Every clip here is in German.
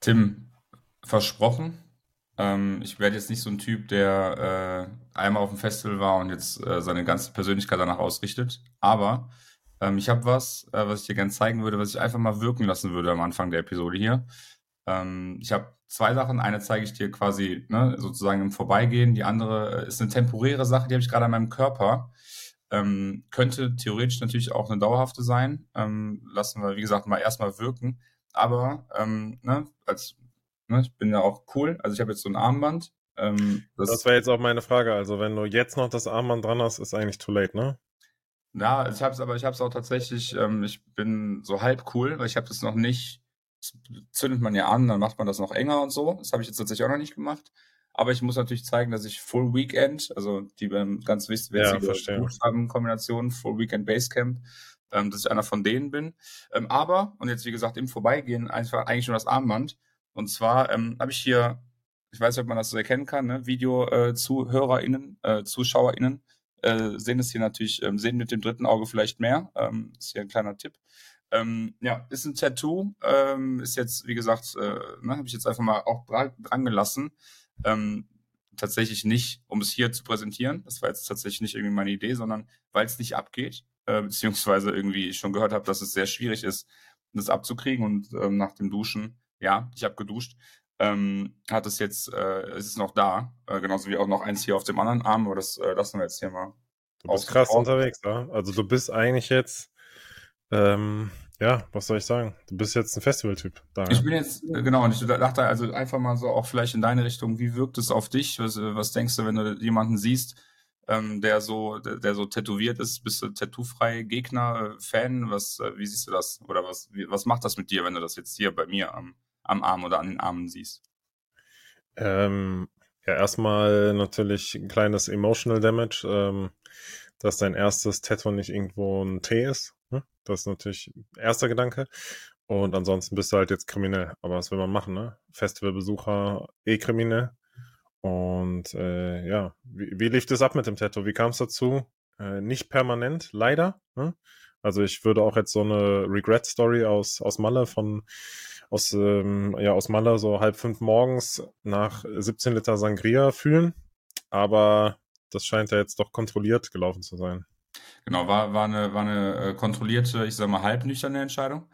Tim, versprochen. Ähm, ich werde jetzt nicht so ein Typ, der äh, einmal auf dem Festival war und jetzt äh, seine ganze Persönlichkeit danach ausrichtet. Aber ähm, ich habe was, äh, was ich dir gerne zeigen würde, was ich einfach mal wirken lassen würde am Anfang der Episode hier. Ähm, ich habe zwei Sachen. Eine zeige ich dir quasi ne, sozusagen im Vorbeigehen. Die andere äh, ist eine temporäre Sache, die habe ich gerade an meinem Körper. Ähm, könnte theoretisch natürlich auch eine dauerhafte sein. Ähm, lassen wir, wie gesagt, mal erstmal wirken. Aber ähm, ne, als ne, ich bin ja auch cool. Also ich habe jetzt so ein Armband. Ähm, das das wäre jetzt auch meine Frage. Also wenn du jetzt noch das Armband dran hast, ist eigentlich too late, ne? Ja, ich habe es aber ich habe es auch tatsächlich. Ähm, ich bin so halb cool, weil ich habe das noch nicht. Das zündet man ja an, dann macht man das noch enger und so. Das habe ich jetzt tatsächlich auch noch nicht gemacht. Aber ich muss natürlich zeigen, dass ich Full Weekend, also die ganz wichtig ja, Buchstabenkombination, Full Weekend Basecamp, ähm, dass ich einer von denen bin. Ähm, aber, und jetzt wie gesagt, im Vorbeigehen einfach eigentlich nur das Armband. Und zwar ähm, habe ich hier, ich weiß nicht, ob man das so erkennen kann, ne? Video-ZuhörerInnen, äh, äh, ZuschauerInnen äh, sehen es hier natürlich, ähm, sehen mit dem dritten Auge vielleicht mehr. Ähm, ist hier ein kleiner Tipp. Ähm, ja, ist ein Tattoo, ähm, ist jetzt, wie gesagt, äh, ne, habe ich jetzt einfach mal auch dran, dran gelassen. Ähm, tatsächlich nicht, um es hier zu präsentieren. Das war jetzt tatsächlich nicht irgendwie meine Idee, sondern weil es nicht abgeht, äh, beziehungsweise irgendwie schon gehört habe, dass es sehr schwierig ist, das abzukriegen und ähm, nach dem Duschen, ja, ich habe geduscht, ähm, hat es jetzt, äh, es ist noch da, äh, genauso wie auch noch eins hier auf dem anderen Arm, aber das äh, lassen wir jetzt hier mal. Du bist krass unterwegs, ja? Also du bist eigentlich jetzt, ähm, ja, was soll ich sagen? Du bist jetzt ein Festivaltyp. Ich bin jetzt, äh, genau, und ich dachte also einfach mal so auch vielleicht in deine Richtung, wie wirkt es auf dich? Was, äh, was denkst du, wenn du jemanden siehst, ähm, der so, der, so tätowiert ist? Bist du tattoofrei Gegner, äh, Fan? Was, wie siehst du das? Oder was, wie, was macht das mit dir, wenn du das jetzt hier bei mir am, am Arm oder an den Armen siehst? Ähm, ja, erstmal natürlich ein kleines Emotional Damage, ähm, dass dein erstes Tattoo nicht irgendwo ein T ist. Ne? Das ist natürlich erster Gedanke. Und ansonsten bist du halt jetzt kriminell. Aber was will man machen, ne? Festivalbesucher eh kriminell. Und äh, ja, wie, wie lief das ab mit dem Tattoo? Wie kam es dazu? Äh, nicht permanent, leider. Ne? Also ich würde auch jetzt so eine Regret-Story aus, aus Malle von aus, ähm, ja, aus Malle so halb fünf morgens nach 17 Liter Sangria fühlen. Aber das scheint ja jetzt doch kontrolliert gelaufen zu sein. Genau, war, war eine, war eine äh, kontrollierte, ich sag mal, halbnüchterne Entscheidung.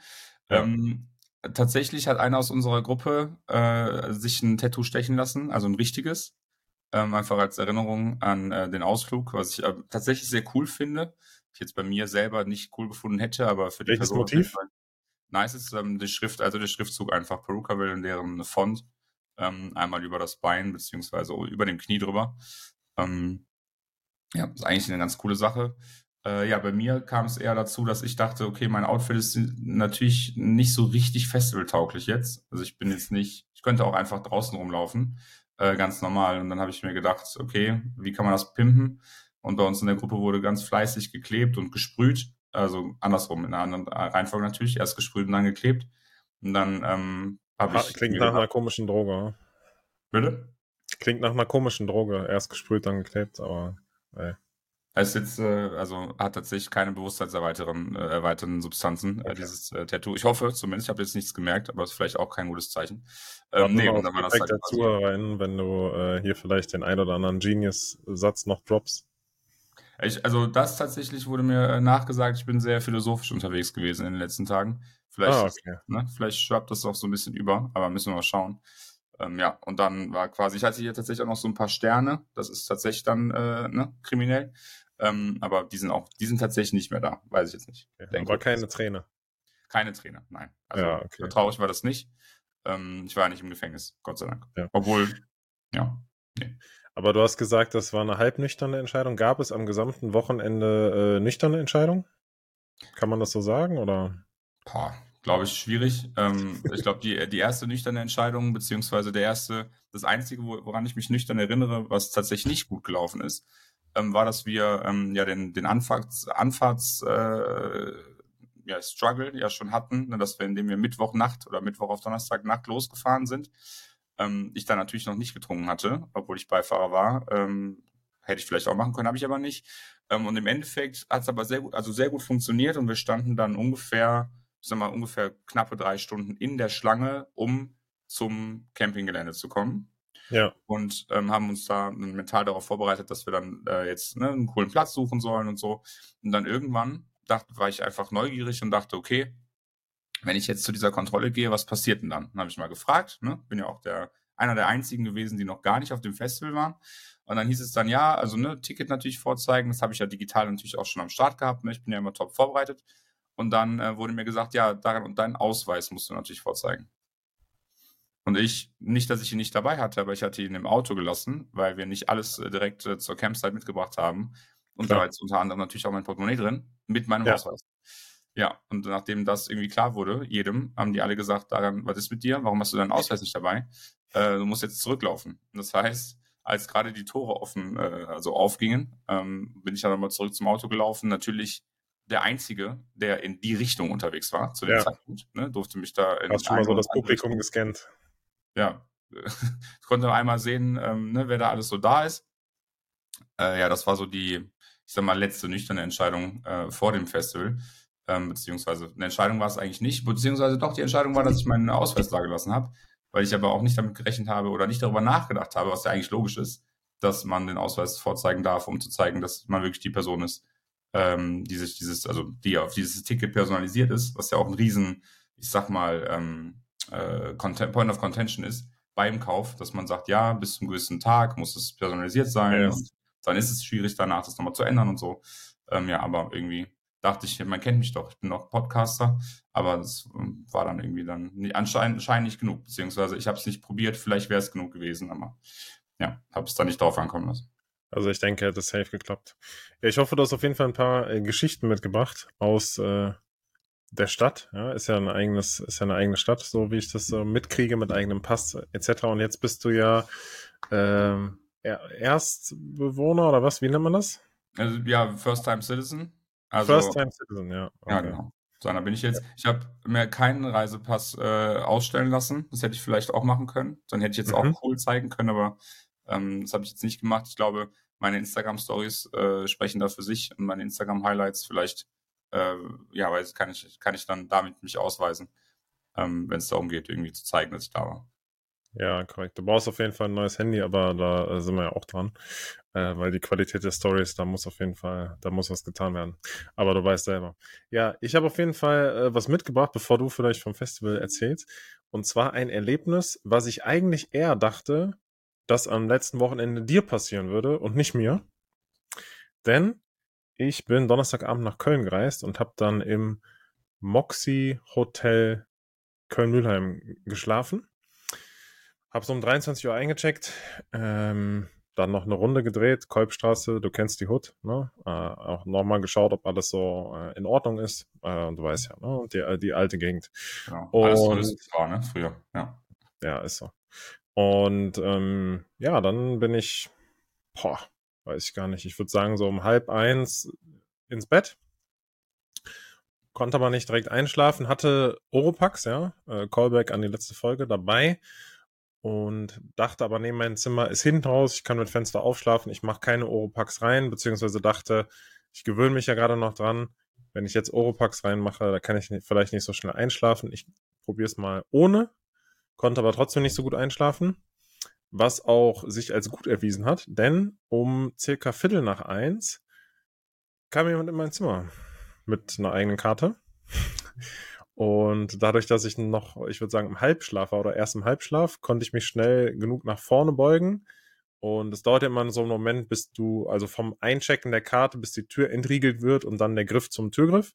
Ja. Ähm, tatsächlich hat einer aus unserer Gruppe äh, sich ein Tattoo stechen lassen, also ein richtiges. Ähm, einfach als Erinnerung an äh, den Ausflug, was ich äh, tatsächlich sehr cool finde. Ich jetzt bei mir selber nicht cool gefunden hätte, aber für die Welches Person. Motiv? Nice ist ähm, die Schrift, also der Schriftzug einfach Perukaville in deren Font. Ähm, einmal über das Bein, beziehungsweise über dem Knie drüber. Ähm, ja, ist eigentlich eine ganz coole Sache. Äh, ja, bei mir kam es eher dazu, dass ich dachte, okay, mein Outfit ist natürlich nicht so richtig festivaltauglich jetzt. Also ich bin jetzt nicht, ich könnte auch einfach draußen rumlaufen, äh, ganz normal. Und dann habe ich mir gedacht, okay, wie kann man das pimpen? Und bei uns in der Gruppe wurde ganz fleißig geklebt und gesprüht. Also andersrum, in einer anderen Reihenfolge natürlich. Erst gesprüht und dann geklebt. Und dann ähm, habe ich. Klingt nach einer komischen Droge. Bitte? Klingt nach einer komischen Droge. Erst gesprüht, dann geklebt, aber. Ey. Es jetzt, äh, also hat tatsächlich keine bewusstseinserweiternden äh, erweiternden Substanzen, äh, okay. äh, dieses äh, Tattoo. Ich hoffe zumindest, ich habe jetzt nichts gemerkt, aber es ist vielleicht auch kein gutes Zeichen. Ähm, nee, und dann war das halt dazu rein, wenn du äh, hier vielleicht den ein oder anderen Genius-Satz noch droppst. Ich, also das tatsächlich wurde mir äh, nachgesagt, ich bin sehr philosophisch unterwegs gewesen in den letzten Tagen. Vielleicht, ah, okay. ne, vielleicht schwappt das auch so ein bisschen über, aber müssen wir mal schauen. Ähm, ja, und dann war quasi, ich hatte hier tatsächlich auch noch so ein paar Sterne, das ist tatsächlich dann äh, ne, kriminell. Ähm, aber die sind auch, die sind tatsächlich nicht mehr da, weiß ich jetzt nicht. Denke, aber keine Träne. Keine Träne, nein. Also ja, okay. traurig war das nicht. Ähm, ich war ja nicht im Gefängnis, Gott sei Dank. Ja. Obwohl, ja, nee. Aber du hast gesagt, das war eine halbnüchterne Entscheidung. Gab es am gesamten Wochenende äh, nüchterne Entscheidung? Kann man das so sagen oder? Boah, glaube ich, schwierig. Ähm, ich glaube, die, die erste nüchterne Entscheidung, beziehungsweise der erste, das Einzige, woran ich mich nüchtern erinnere, was tatsächlich nicht gut gelaufen ist, ähm, war, dass wir ähm, ja den, den Anfahrts, Anfahrts äh, ja, Struggle ja schon hatten, ne, dass wir, indem wir Mittwochnacht oder Mittwoch auf Donnerstagnacht losgefahren sind, ähm, ich da natürlich noch nicht getrunken hatte, obwohl ich Beifahrer war. Ähm, hätte ich vielleicht auch machen können, habe ich aber nicht. Ähm, und im Endeffekt hat es aber sehr gut, also sehr gut funktioniert und wir standen dann ungefähr, ich sag mal, ungefähr knappe drei Stunden in der Schlange, um zum Campinggelände zu kommen. Ja. Und ähm, haben uns da mental darauf vorbereitet, dass wir dann äh, jetzt ne, einen coolen Platz suchen sollen und so. Und dann irgendwann dachte, war ich einfach neugierig und dachte, okay, wenn ich jetzt zu dieser Kontrolle gehe, was passiert denn dann? Dann habe ich mal gefragt, ne? bin ja auch der, einer der einzigen gewesen, die noch gar nicht auf dem Festival waren. Und dann hieß es dann, ja, also ne, Ticket natürlich vorzeigen, das habe ich ja digital natürlich auch schon am Start gehabt, ne? ich bin ja immer top vorbereitet. Und dann äh, wurde mir gesagt, ja, daran und deinen Ausweis musst du natürlich vorzeigen. Und ich, nicht, dass ich ihn nicht dabei hatte, aber ich hatte ihn im Auto gelassen, weil wir nicht alles äh, direkt äh, zur Campsite mitgebracht haben. Und Klar. da war jetzt unter anderem natürlich auch mein Portemonnaie drin, mit meinem ja. Ausweis. Ja, und nachdem das irgendwie klar wurde, jedem, haben die alle gesagt, daran, was ist mit dir? Warum hast du deinen Ausweis nicht dabei? Äh, du musst jetzt zurücklaufen. Und das heißt, als gerade die Tore offen, äh, also aufgingen, ähm, bin ich dann nochmal zurück zum Auto gelaufen. Natürlich der Einzige, der in die Richtung unterwegs war zu dem ja. Zeitpunkt. Ne, durfte mich da in Hast schon mal so das Publikum gescannt. Ja, ich konnte einmal sehen, ähm, ne, wer da alles so da ist. Äh, ja, das war so die, ich sag mal, letzte nüchterne Entscheidung äh, vor dem Festival ähm, beziehungsweise eine Entscheidung war es eigentlich nicht, beziehungsweise doch die Entscheidung war, dass ich meinen Ausweis da gelassen habe, weil ich aber auch nicht damit gerechnet habe oder nicht darüber nachgedacht habe, was ja eigentlich logisch ist, dass man den Ausweis vorzeigen darf, um zu zeigen, dass man wirklich die Person ist, ähm, die sich dieses, also die auf dieses Ticket personalisiert ist, was ja auch ein riesen, ich sag mal, ähm, äh, Point of Contention ist beim Kauf, dass man sagt, ja, bis zum gewissen Tag muss es personalisiert sein ja. und dann ist es schwierig danach, das nochmal zu ändern und so. Ähm, ja, aber irgendwie dachte ich, man kennt mich doch, ich bin doch Podcaster, aber das ähm, war dann irgendwie dann nicht, anscheinend, anscheinend nicht genug, beziehungsweise ich habe es nicht probiert, vielleicht wäre es genug gewesen, aber ja, habe es da nicht drauf ankommen lassen. Also ich denke, das safe geklappt. Ich hoffe, du hast auf jeden Fall ein paar äh, Geschichten mitgebracht aus äh, der Stadt. Ja, ist ja ein eigenes, ist ja eine eigene Stadt, so wie ich das so mitkriege mit eigenem Pass etc. Und jetzt bist du ja äh, Erstbewohner oder was? Wie nennt man das? Also ja, First Time Citizen. Also, First Time Citizen, ja. Okay. Ja, genau. So, dann bin ich jetzt. Ich habe mir keinen Reisepass äh, ausstellen lassen. Das hätte ich vielleicht auch machen können. Dann hätte ich jetzt mhm. auch cool zeigen können, aber ähm, das habe ich jetzt nicht gemacht. Ich glaube, meine Instagram-Stories äh, sprechen da für sich und meine Instagram-Highlights vielleicht, äh, ja, weil kann ich, kann ich dann damit mich ausweisen, ähm, wenn es darum geht, irgendwie zu zeigen, dass ich da war. Ja, korrekt. Du brauchst auf jeden Fall ein neues Handy, aber da äh, sind wir ja auch dran. Äh, weil die Qualität der Stories, da muss auf jeden Fall, da muss was getan werden. Aber du weißt selber. Ja, ich habe auf jeden Fall äh, was mitgebracht, bevor du vielleicht vom Festival erzählst. Und zwar ein Erlebnis, was ich eigentlich eher dachte, dass am letzten Wochenende dir passieren würde und nicht mir. Denn ich bin Donnerstagabend nach Köln gereist und habe dann im Moxie Hotel Köln-Mülheim geschlafen. Hab so um 23 Uhr eingecheckt, ähm, dann noch eine Runde gedreht, Kolbstraße, du kennst die Hood, ne? Äh, auch nochmal geschaut, ob alles so äh, in Ordnung ist. Äh, und du weißt ja, ne? Die, die alte Gegend. Genau. Alles und, so ist war, ne? Früher, ja. Ja, ist so. Und ähm, ja, dann bin ich, boah, weiß ich gar nicht, ich würde sagen, so um halb eins ins Bett. Konnte aber nicht direkt einschlafen, hatte Oropax, ja, äh, Callback an die letzte Folge dabei und dachte aber neben meinem Zimmer ist hinten raus, ich kann mit Fenster aufschlafen, ich mache keine Oropax rein, beziehungsweise dachte, ich gewöhne mich ja gerade noch dran, wenn ich jetzt Oropax reinmache, da kann ich vielleicht nicht so schnell einschlafen. Ich probiere es mal ohne, konnte aber trotzdem nicht so gut einschlafen, was auch sich als gut erwiesen hat, denn um circa Viertel nach eins kam jemand in mein Zimmer mit einer eigenen Karte und dadurch, dass ich noch, ich würde sagen, im Halbschlaf war oder erst im Halbschlaf, konnte ich mich schnell genug nach vorne beugen. Und es dauert immer so einen Moment, bis du, also vom Einchecken der Karte, bis die Tür entriegelt wird und dann der Griff zum Türgriff.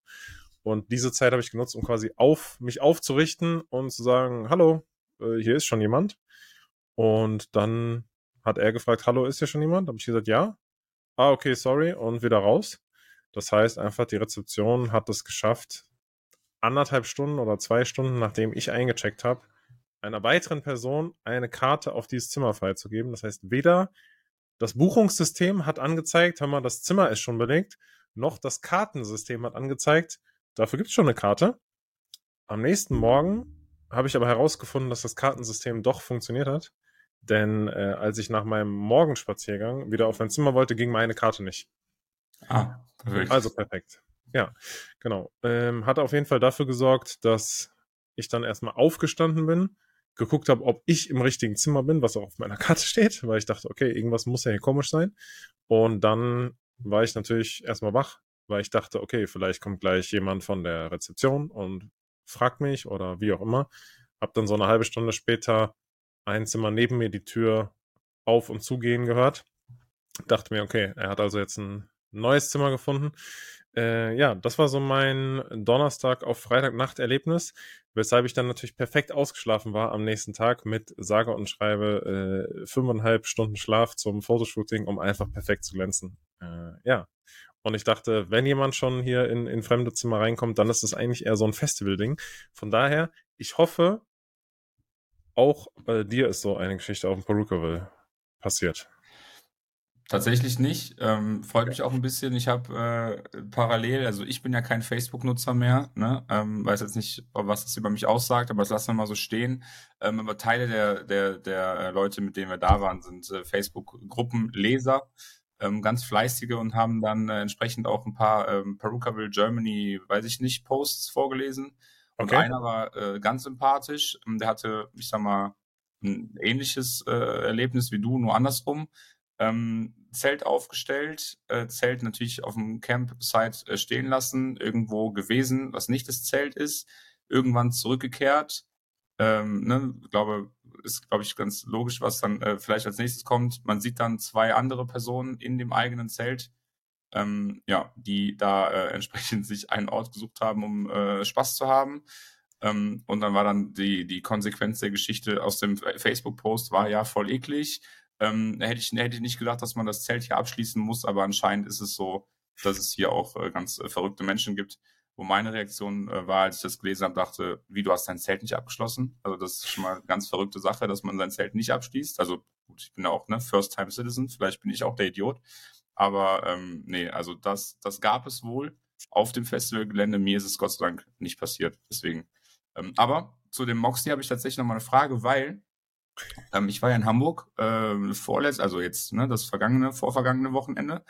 Und diese Zeit habe ich genutzt, um quasi auf, mich aufzurichten und zu sagen, hallo, äh, hier ist schon jemand. Und dann hat er gefragt, hallo, ist hier schon jemand? Habe ich gesagt, ja. Ah, okay, sorry. Und wieder raus. Das heißt einfach, die Rezeption hat es geschafft, anderthalb Stunden oder zwei Stunden, nachdem ich eingecheckt habe, einer weiteren Person eine Karte auf dieses Zimmer freizugeben. Das heißt, weder das Buchungssystem hat angezeigt, hör mal, das Zimmer ist schon belegt, noch das Kartensystem hat angezeigt, dafür gibt es schon eine Karte. Am nächsten Morgen habe ich aber herausgefunden, dass das Kartensystem doch funktioniert hat. Denn äh, als ich nach meinem Morgenspaziergang wieder auf mein Zimmer wollte, ging meine Karte nicht. Ah, perfekt. Also perfekt. Ja, genau. Ähm, hat auf jeden Fall dafür gesorgt, dass ich dann erstmal aufgestanden bin, geguckt habe, ob ich im richtigen Zimmer bin, was auch auf meiner Karte steht, weil ich dachte, okay, irgendwas muss ja hier komisch sein. Und dann war ich natürlich erstmal wach, weil ich dachte, okay, vielleicht kommt gleich jemand von der Rezeption und fragt mich oder wie auch immer. Hab dann so eine halbe Stunde später ein Zimmer neben mir die Tür auf und zugehen gehört. Dachte mir, okay, er hat also jetzt ein neues Zimmer gefunden. Äh, ja, das war so mein Donnerstag auf Freitagnacht-Erlebnis, weshalb ich dann natürlich perfekt ausgeschlafen war am nächsten Tag mit sage und schreibe äh, fünfeinhalb Stunden Schlaf zum Fotoshooting, um einfach perfekt zu glänzen. Äh, ja. Und ich dachte, wenn jemand schon hier in, in fremde Zimmer reinkommt, dann ist es eigentlich eher so ein Festival-Ding. Von daher, ich hoffe, auch bei dir ist so eine Geschichte auf dem Perukaville passiert. Tatsächlich nicht. Ähm, freut mich auch ein bisschen. Ich habe äh, parallel, also ich bin ja kein Facebook-Nutzer mehr, ne? ähm, weiß jetzt nicht, was das über mich aussagt, aber das lassen wir mal so stehen. Ähm, aber Teile der, der, der äh, Leute, mit denen wir da waren, sind äh, Facebook-Gruppenleser, ähm, ganz fleißige und haben dann äh, entsprechend auch ein paar ähm, Perukaville Germany, weiß ich nicht, Posts vorgelesen. Und okay. einer war äh, ganz sympathisch. Der hatte, ich sag mal, ein ähnliches äh, Erlebnis wie du, nur andersrum. Ähm, Zelt aufgestellt, äh, Zelt natürlich auf dem Campsite äh, stehen lassen, irgendwo gewesen, was nicht das Zelt ist, irgendwann zurückgekehrt. Ähm, ne, glaube, ist, glaube ich, ganz logisch, was dann äh, vielleicht als nächstes kommt. Man sieht dann zwei andere Personen in dem eigenen Zelt, ähm, ja, die da äh, entsprechend sich einen Ort gesucht haben, um äh, Spaß zu haben. Ähm, und dann war dann die, die Konsequenz der Geschichte aus dem Facebook-Post war ja voll eklig ähm, hätte, ich, hätte ich nicht gedacht, dass man das Zelt hier abschließen muss, aber anscheinend ist es so, dass es hier auch äh, ganz äh, verrückte Menschen gibt. Wo meine Reaktion äh, war, als ich das gelesen habe, dachte, wie, du hast dein Zelt nicht abgeschlossen? Also das ist schon mal eine ganz verrückte Sache, dass man sein Zelt nicht abschließt. Also gut, ich bin ja auch ne First-Time-Citizen, vielleicht bin ich auch der Idiot. Aber ähm, nee, also das, das gab es wohl auf dem Festivalgelände. Mir ist es Gott sei Dank nicht passiert. Deswegen. Ähm, aber zu dem Moxie habe ich tatsächlich noch mal eine Frage, weil ähm, ich war ja in Hamburg äh, vorletzt, also jetzt ne, das vergangene, vorvergangene Wochenende.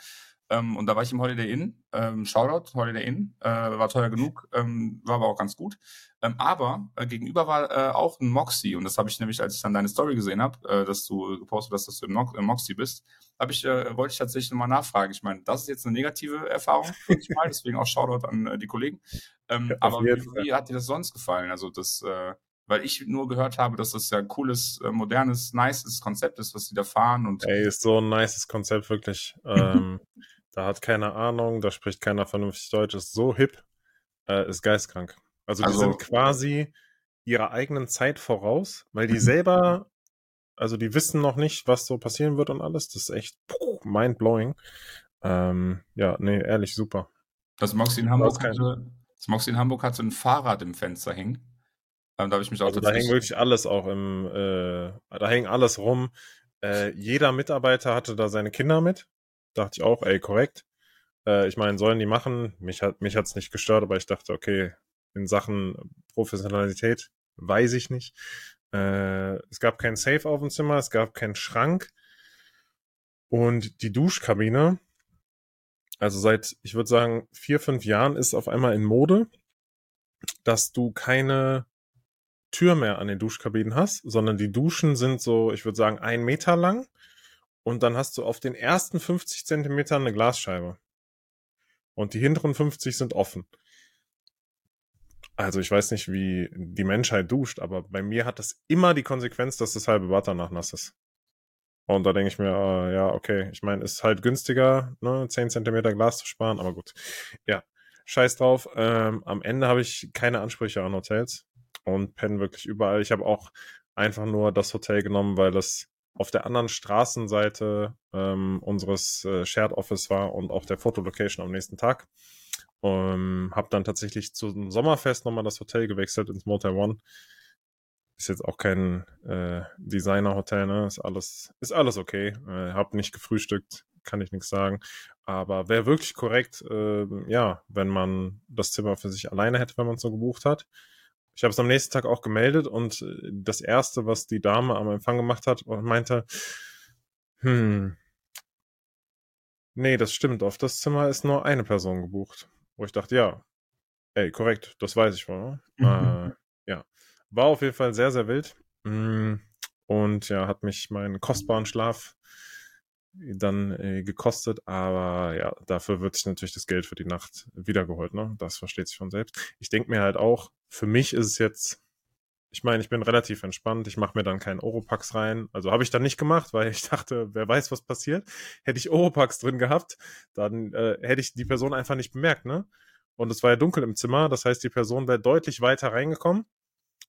Ähm, und da war ich im Holiday Inn. Ähm, Shoutout, Holiday Inn. Äh, war teuer genug, ähm, war aber auch ganz gut. Ähm, aber äh, gegenüber war äh, auch ein Moxie. Und das habe ich nämlich, als ich dann deine Story gesehen habe, äh, dass du gepostet hast, dass du im, Mo Moxie bist, habe ich, äh, wollte ich tatsächlich nochmal nachfragen. Ich meine, das ist jetzt eine negative Erfahrung, ich mal, deswegen auch Shoutout an äh, die Kollegen. Ähm, ja, aber wie, wie, hat dir das sonst gefallen? Also das äh, weil ich nur gehört habe, dass das ja ein cooles, äh, modernes, nices Konzept ist, was die da fahren. Und Ey, ist so ein nices Konzept, wirklich. ähm, da hat keiner Ahnung, da spricht keiner vernünftig Deutsch, ist so hip, äh, ist geistkrank. Also die also, sind quasi ihrer eigenen Zeit voraus, weil die selber, also die wissen noch nicht, was so passieren wird und alles. Das ist echt mind-blowing. Ähm, ja, nee, ehrlich, super. Das Moxie in Hamburg hatte, das Moxie in Hamburg hatte ein Fahrrad im Fenster hängen. Da habe ich mich auch also Da hängt wirklich alles auch im, äh, da hängt alles rum. Äh, jeder Mitarbeiter hatte da seine Kinder mit. Dachte ich auch, ey, korrekt. Äh, ich meine, sollen die machen? Mich hat mich hat's nicht gestört, aber ich dachte, okay, in Sachen Professionalität weiß ich nicht. Äh, es gab kein Safe auf dem Zimmer, es gab keinen Schrank. Und die Duschkabine, also seit, ich würde sagen, vier, fünf Jahren ist auf einmal in Mode, dass du keine Tür mehr an den Duschkabinen hast, sondern die Duschen sind so, ich würde sagen, ein Meter lang und dann hast du auf den ersten 50 Zentimetern eine Glasscheibe. Und die hinteren 50 sind offen. Also ich weiß nicht, wie die Menschheit duscht, aber bei mir hat das immer die Konsequenz, dass das halbe Bad danach nass ist. Und da denke ich mir, äh, ja, okay, ich meine, ist halt günstiger, ne, 10 Zentimeter Glas zu sparen, aber gut. Ja, scheiß drauf. Ähm, am Ende habe ich keine Ansprüche an Hotels und pennen wirklich überall. Ich habe auch einfach nur das Hotel genommen, weil das auf der anderen Straßenseite ähm, unseres äh, Shared Office war und auch der Fotolocation am nächsten Tag. Ähm, habe dann tatsächlich zum Sommerfest nochmal das Hotel gewechselt ins Motel One. Ist jetzt auch kein äh, Designer-Hotel, ne? Ist alles, ist alles okay. Äh, hab nicht gefrühstückt, kann ich nichts sagen. Aber wäre wirklich korrekt, äh, ja, wenn man das Zimmer für sich alleine hätte, wenn man es so gebucht hat. Ich habe es am nächsten Tag auch gemeldet und äh, das erste, was die Dame am Empfang gemacht hat, meinte, hm, nee, das stimmt, auf das Zimmer ist nur eine Person gebucht. Wo ich dachte, ja, ey, korrekt, das weiß ich wohl. Mhm. Äh, ja, war auf jeden Fall sehr, sehr wild. Mm, und ja, hat mich meinen kostbaren Schlaf dann äh, gekostet, aber ja, dafür wird sich natürlich das Geld für die Nacht wiedergeholt, ne? Das versteht sich von selbst. Ich denke mir halt auch, für mich ist es jetzt, ich meine, ich bin relativ entspannt, ich mache mir dann keinen Oropax rein. Also habe ich dann nicht gemacht, weil ich dachte, wer weiß, was passiert. Hätte ich Oropax drin gehabt, dann äh, hätte ich die Person einfach nicht bemerkt, ne? Und es war ja dunkel im Zimmer, das heißt, die Person wäre deutlich weiter reingekommen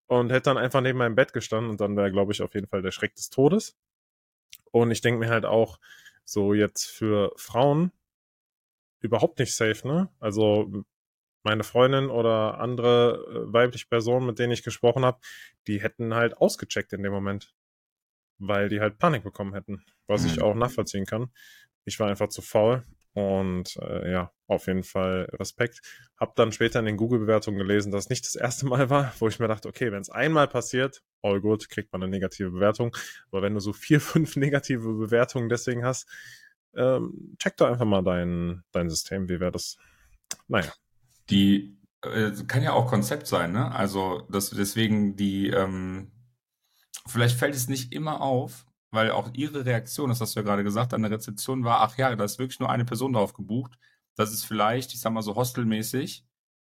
und hätte dann einfach neben meinem Bett gestanden und dann wäre, glaube ich, auf jeden Fall der Schreck des Todes. Und ich denke mir halt auch, so jetzt für Frauen überhaupt nicht safe, ne? Also meine Freundin oder andere äh, weibliche Personen, mit denen ich gesprochen habe, die hätten halt ausgecheckt in dem Moment, weil die halt Panik bekommen hätten, was ich mhm. auch nachvollziehen kann. Ich war einfach zu faul und äh, ja, auf jeden Fall Respekt. Hab dann später in den Google-Bewertungen gelesen, dass es nicht das erste Mal war, wo ich mir dachte, okay, wenn es einmal passiert, all good, kriegt man eine negative Bewertung. Aber wenn du so vier, fünf negative Bewertungen deswegen hast, ähm, check da einfach mal dein, dein System. Wie wäre das? Naja. Die äh, kann ja auch Konzept sein, ne? Also das, deswegen die, ähm, vielleicht fällt es nicht immer auf, weil auch ihre Reaktion, das hast du ja gerade gesagt, an der Rezeption war, ach ja, da ist wirklich nur eine Person drauf gebucht. Das ist vielleicht, ich sag mal so hostelmäßig,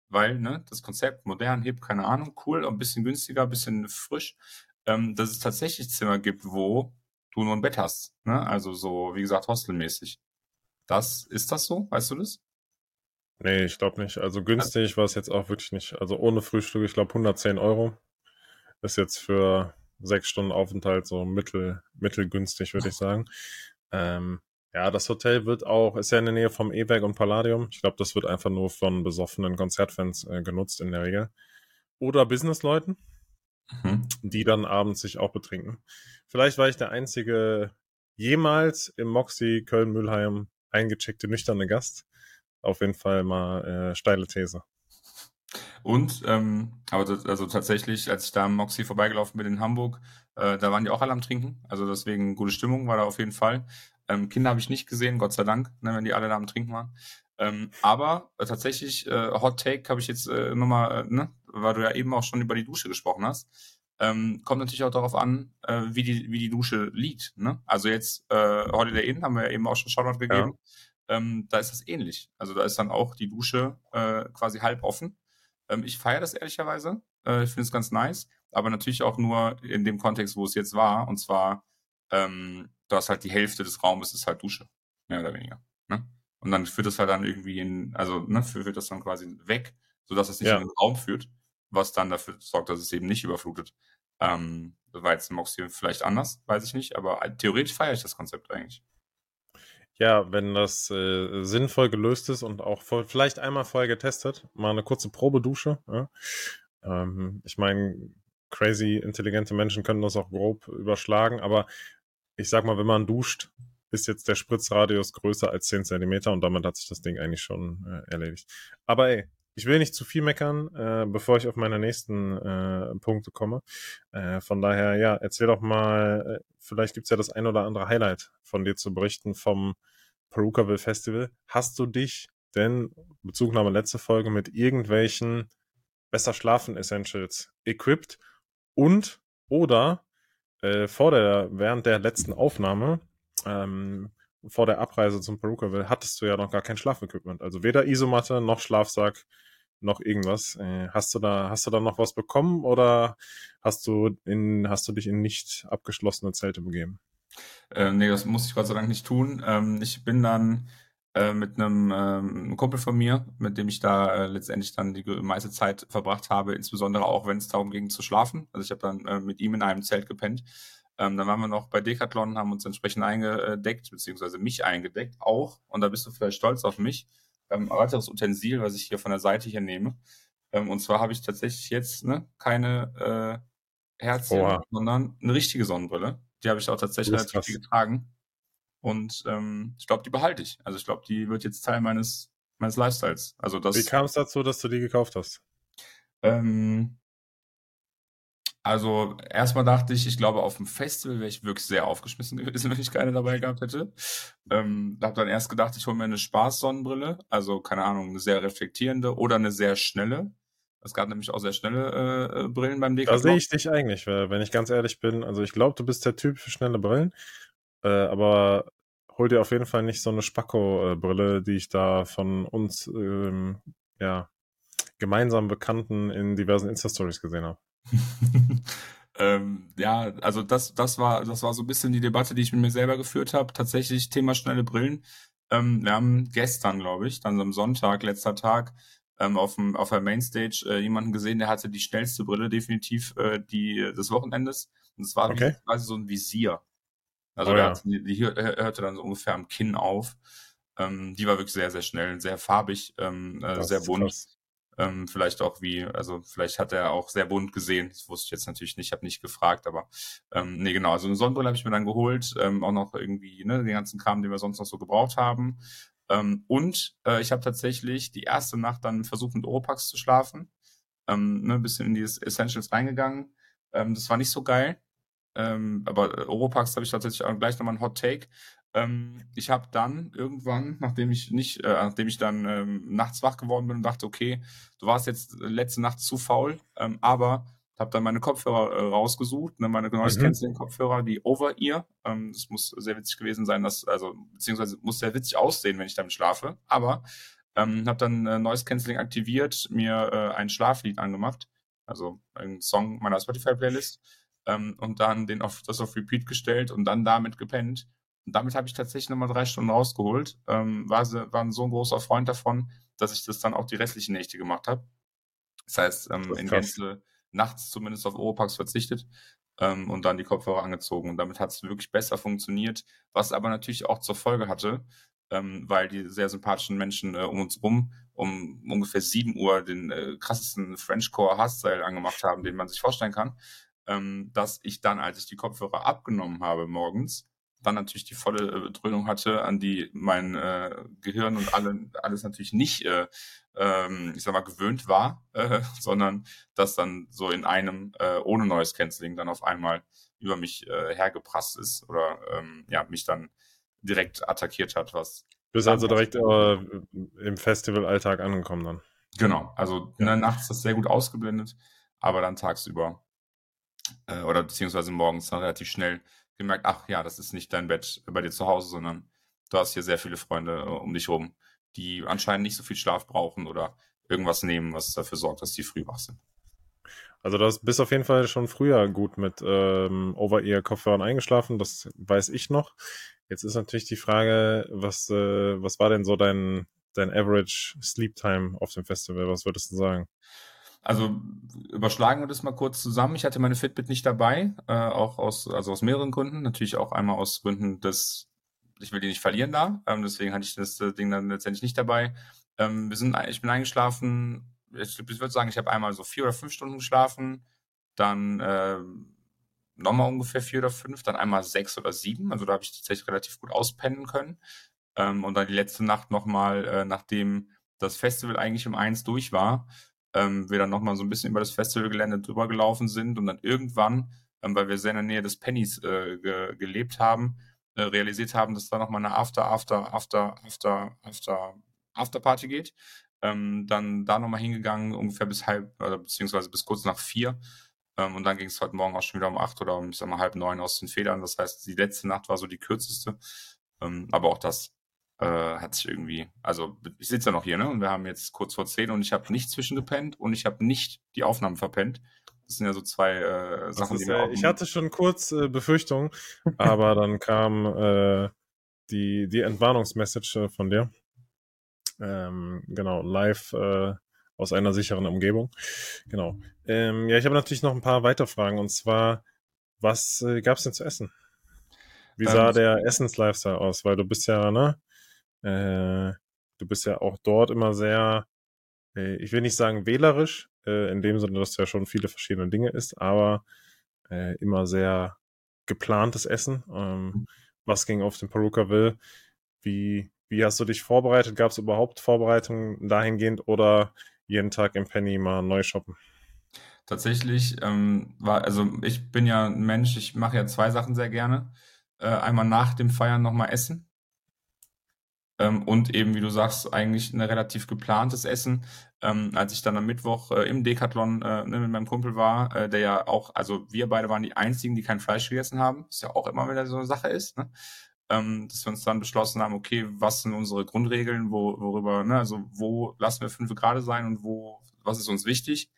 weil, ne, das Konzept modern, hip, keine Ahnung, cool, ein bisschen günstiger, ein bisschen frisch, ähm, dass es tatsächlich Zimmer gibt, wo du nur ein Bett hast, ne? Also so, wie gesagt, hostelmäßig. Das, ist das so? Weißt du das? Nee, ich glaube nicht. Also günstig war es jetzt auch wirklich nicht. Also ohne Frühstück, ich glaube 110 Euro. Ist jetzt für sechs Stunden Aufenthalt so mittel, mittelgünstig, würde ich sagen. Ähm, ja, das Hotel wird auch, ist ja in der Nähe vom E-Berg und Palladium. Ich glaube, das wird einfach nur von besoffenen Konzertfans äh, genutzt in der Regel. Oder Businessleuten, mhm. die dann abends sich auch betrinken. Vielleicht war ich der einzige jemals im Moxie Köln-Mülheim eingecheckte nüchterne Gast. Auf jeden Fall mal äh, steile These. Und, ähm, aber das, also tatsächlich, als ich da am Moxie vorbeigelaufen bin in Hamburg, äh, da waren die auch alle am Trinken. Also deswegen gute Stimmung war da auf jeden Fall. Ähm, Kinder habe ich nicht gesehen, Gott sei Dank, ne, wenn die alle da am Trinken waren. Ähm, aber äh, tatsächlich, äh, Hot Take habe ich jetzt äh, nochmal, äh, ne, weil du ja eben auch schon über die Dusche gesprochen hast. Ähm, kommt natürlich auch darauf an, äh, wie, die, wie die Dusche liegt. Ne? Also jetzt äh, Holiday Inn haben wir ja eben auch schon Shoutout gegeben. Ja. Ähm, da ist das ähnlich. Also da ist dann auch die Dusche äh, quasi halb offen. Ähm, ich feiere das ehrlicherweise. Äh, ich finde es ganz nice. Aber natürlich auch nur in dem Kontext, wo es jetzt war. Und zwar, ähm, du hast halt die Hälfte des Raumes ist halt Dusche. Mehr oder weniger. Ne? Und dann führt das halt dann irgendwie in, also ne, führt das dann quasi weg, sodass es nicht ja. in den Raum führt, was dann dafür sorgt, dass es eben nicht überflutet. Ähm, war jetzt im Moxie vielleicht anders, weiß ich nicht, aber theoretisch feiere ich das Konzept eigentlich. Ja, wenn das äh, sinnvoll gelöst ist und auch voll, vielleicht einmal vorher getestet, mal eine kurze Probedusche. Ja? Ähm, ich meine, crazy intelligente Menschen können das auch grob überschlagen, aber ich sag mal, wenn man duscht, ist jetzt der Spritzradius größer als 10 Zentimeter und damit hat sich das Ding eigentlich schon äh, erledigt. Aber ey, ich will nicht zu viel meckern, äh, bevor ich auf meine nächsten äh, Punkte komme. Äh, von daher, ja, erzähl doch mal, äh, vielleicht gibt's ja das ein oder andere Highlight von dir zu berichten vom Perukaville Festival. Hast du dich denn, Bezugnahme letzte Folge, mit irgendwelchen besser schlafen Essentials equipped und oder äh, vor der, während der letzten Aufnahme, ähm, vor der Abreise zum Perukaville, hattest du ja noch gar kein Schlafequipment. Also weder Isomatte noch Schlafsack noch irgendwas. Äh, hast du da, hast du da noch was bekommen oder hast du in, hast du dich in nicht abgeschlossene Zelte begeben? Äh, nee, das muss ich Gott sei Dank nicht tun. Ähm, ich bin dann äh, mit einem ähm, Kumpel von mir, mit dem ich da äh, letztendlich dann die meiste Zeit verbracht habe, insbesondere auch wenn es darum ging zu schlafen. Also ich habe dann äh, mit ihm in einem Zelt gepennt. Ähm, dann waren wir noch bei Decathlon, haben uns entsprechend eingedeckt, beziehungsweise mich eingedeckt auch. Und da bist du vielleicht stolz auf mich ähm, weiteres Utensil, was ich hier von der Seite hier nehme. Ähm, und zwar habe ich tatsächlich jetzt ne, keine äh, Herzchen, Oha. sondern eine richtige Sonnenbrille. Die habe ich auch tatsächlich relativ viel getragen. Und ähm, ich glaube, die behalte ich. Also ich glaube, die wird jetzt Teil meines, meines Lifestyles. Also das, Wie kam es dazu, dass du die gekauft hast? Ähm, also erstmal dachte ich, ich glaube, auf dem Festival wäre ich wirklich sehr aufgeschmissen gewesen, wenn ich keine dabei gehabt hätte. Ähm, habe dann erst gedacht, ich hole mir eine Spaß-Sonnenbrille, also keine Ahnung, eine sehr reflektierende oder eine sehr schnelle. Es gab nämlich auch sehr schnelle äh, Brillen beim Da Decathlon. sehe ich dich eigentlich, wenn ich ganz ehrlich bin. Also ich glaube, du bist der Typ für schnelle Brillen, äh, aber hol dir auf jeden Fall nicht so eine Spacko-Brille, die ich da von uns ähm, ja, gemeinsam Bekannten in diversen Insta-Stories gesehen habe. ähm, ja, also das, das war, das war so ein bisschen die Debatte, die ich mit mir selber geführt habe. Tatsächlich Thema schnelle Brillen. Ähm, wir haben gestern, glaube ich, dann am Sonntag, letzter Tag, ähm, auf, dem, auf der Mainstage äh, jemanden gesehen, der hatte die schnellste Brille definitiv äh, die, des Wochenendes. Und es war Okay. quasi so ein Visier. Also Oh ja. die, die hör- hörte dann so ungefähr am Kinn auf. Ähm, die war wirklich sehr, sehr schnell, sehr farbig, ähm, äh, sehr bunt. krass. Ähm, vielleicht auch wie, also vielleicht hat er auch sehr bunt gesehen. Das wusste ich jetzt natürlich nicht, habe nicht gefragt, aber ähm, nee, genau. Also eine Sonnenbrille habe ich mir dann geholt, ähm, auch noch irgendwie, ne, den ganzen Kram, den wir sonst noch so gebraucht haben. Ähm, und äh, ich habe tatsächlich die erste Nacht dann versucht, mit Oropax zu schlafen. Ähm, ne, ein bisschen in die Essentials reingegangen. Ähm, das war nicht so geil. Ähm, aber Oropax habe ich tatsächlich auch gleich nochmal einen Hot Take. Ähm, ich habe dann irgendwann, nachdem ich nicht, äh, nachdem ich dann ähm, nachts wach geworden bin und dachte, okay, du warst jetzt letzte Nacht zu faul, ähm, aber habe dann meine Kopfhörer äh, rausgesucht, ne, meine Noise Mhm. Kopfhörer, die Over-Ear. Ähm, das muss sehr witzig gewesen sein, dass, also beziehungsweise muss sehr witzig aussehen, wenn ich damit schlafe. Aber ähm, habe dann äh, Noise Cancelling aktiviert, mir äh, ein Schlaflied angemacht, also einen Song meiner Spotify Playlist ähm, und dann den auf das auf Repeat gestellt und dann damit gepennt. Und damit habe ich tatsächlich nochmal drei Stunden rausgeholt. Ähm, war, war so ein großer Freund davon, dass ich das dann auch die restlichen Nächte gemacht habe. Das heißt, ähm, Das in. Gänze nachts zumindest auf Oropax verzichtet ähm, und dann die Kopfhörer angezogen. Und damit hat es wirklich besser funktioniert, was aber natürlich auch zur Folge hatte, ähm, weil die sehr sympathischen Menschen äh, um uns rum um ungefähr 7 Uhr den äh, krassesten Frenchcore Hardstyle angemacht haben, den man sich vorstellen kann, ähm, dass ich dann, als ich die Kopfhörer abgenommen habe morgens, dann natürlich die volle äh, Dröhnung hatte, an die mein äh, Gehirn und alle, alles natürlich nicht, äh, ähm, ich sag mal, gewöhnt war, äh, sondern das dann so in einem äh, ohne Noise Cancelling dann auf einmal über mich äh, hergeprasst ist oder ähm, ja, mich dann direkt attackiert hat, was Bist also direkt äh, im Festivalalltag angekommen dann. Genau, also Ja. ne, nachts ist sehr gut ausgeblendet, aber dann tagsüber äh, oder beziehungsweise morgens dann relativ schnell gemerkt, ach ja, das ist nicht dein Bett bei dir zu Hause, sondern du hast hier sehr viele Freunde äh, um dich rum, die anscheinend nicht so viel Schlaf brauchen oder irgendwas nehmen, was dafür sorgt, dass die früh wach sind. Also du bist auf jeden Fall schon früher gut mit ähm, Over-Ear-Kopfhörern eingeschlafen, das weiß ich noch. Jetzt ist natürlich die Frage, was, äh, was war denn so dein, dein Average Sleep Time auf dem Festival? Was würdest du sagen? Also überschlagen wir das mal kurz zusammen. Ich hatte meine Fitbit nicht dabei, äh, auch aus, also aus mehreren Gründen. Natürlich auch einmal aus Gründen des, ich will die nicht verlieren da. Ähm, deswegen hatte ich das äh, Ding dann letztendlich nicht dabei. Ähm, wir sind, ich bin eingeschlafen. Ich, ich würde sagen, ich habe einmal so vier oder fünf Stunden geschlafen, dann ähm, nochmal ungefähr vier oder fünf, dann einmal sechs oder sieben. Also da habe ich tatsächlich relativ gut auspennen können. Ähm, und dann die letzte Nacht nochmal, äh, nachdem das Festival eigentlich um eins durch war, ähm, wir dann nochmal so ein bisschen über das Festivalgelände drüber gelaufen sind und dann irgendwann, ähm, weil wir sehr in der Nähe des Pennys äh, ge gelebt haben, äh, realisiert haben, dass da nochmal eine After, After, After, After, After, Afterparty geht. Ähm, dann da nochmal hingegangen, ungefähr bis halb, oder beziehungsweise bis kurz nach vier. Ähm, und dann ging es heute Morgen auch schon wieder um acht oder um, ich sag mal, halb neun aus den Federn. Das heißt, die letzte Nacht war so die kürzeste. Ähm, aber auch das äh, hat sich irgendwie, also ich sitze ja noch hier, ne? Und wir haben jetzt kurz vor zehn und ich habe nicht zwischengepennt und ich habe nicht die Aufnahmen verpennt. Das sind ja so zwei äh, Sachen, ist, die mir äh, ich hatte schon kurz äh, Befürchtungen, aber dann kam äh, die, die Entwarnungsmessage von dir. Ähm, genau, live äh, aus einer sicheren Umgebung. Genau. Ähm, ja, ich habe natürlich noch ein paar weitere Fragen und zwar, was äh, gab es denn zu essen? Wie sah Ähm, der Essens-Lifestyle aus? Weil du bist ja, ne? Äh, du bist ja auch dort immer sehr, äh, ich will nicht sagen wählerisch, äh, in dem Sinne, dass du ja schon viele verschiedene Dinge isst, aber äh, immer sehr geplantes Essen. Ähm, was ging auf den Perukaville? Wie, wie hast du dich vorbereitet? Gab es überhaupt Vorbereitungen dahingehend oder jeden Tag im Penny mal neu shoppen? Tatsächlich ähm, war, also ich bin ja ein Mensch, ich mache ja zwei Sachen sehr gerne. Äh, einmal nach dem Feiern nochmal essen. Ähm, und eben, wie du sagst, eigentlich ein relativ geplantes Essen. Ähm, als ich dann am Mittwoch äh, im Decathlon äh, ne, mit meinem Kumpel war, äh, der ja auch, also wir beide waren die einzigen, die kein Fleisch gegessen haben, was ja auch immer wieder so eine Sache ist, ne? ähm, dass wir uns dann beschlossen haben, okay, was sind unsere Grundregeln, wo, worüber, ne, also wo lassen wir fünf Grad sein und wo, was ist uns wichtig?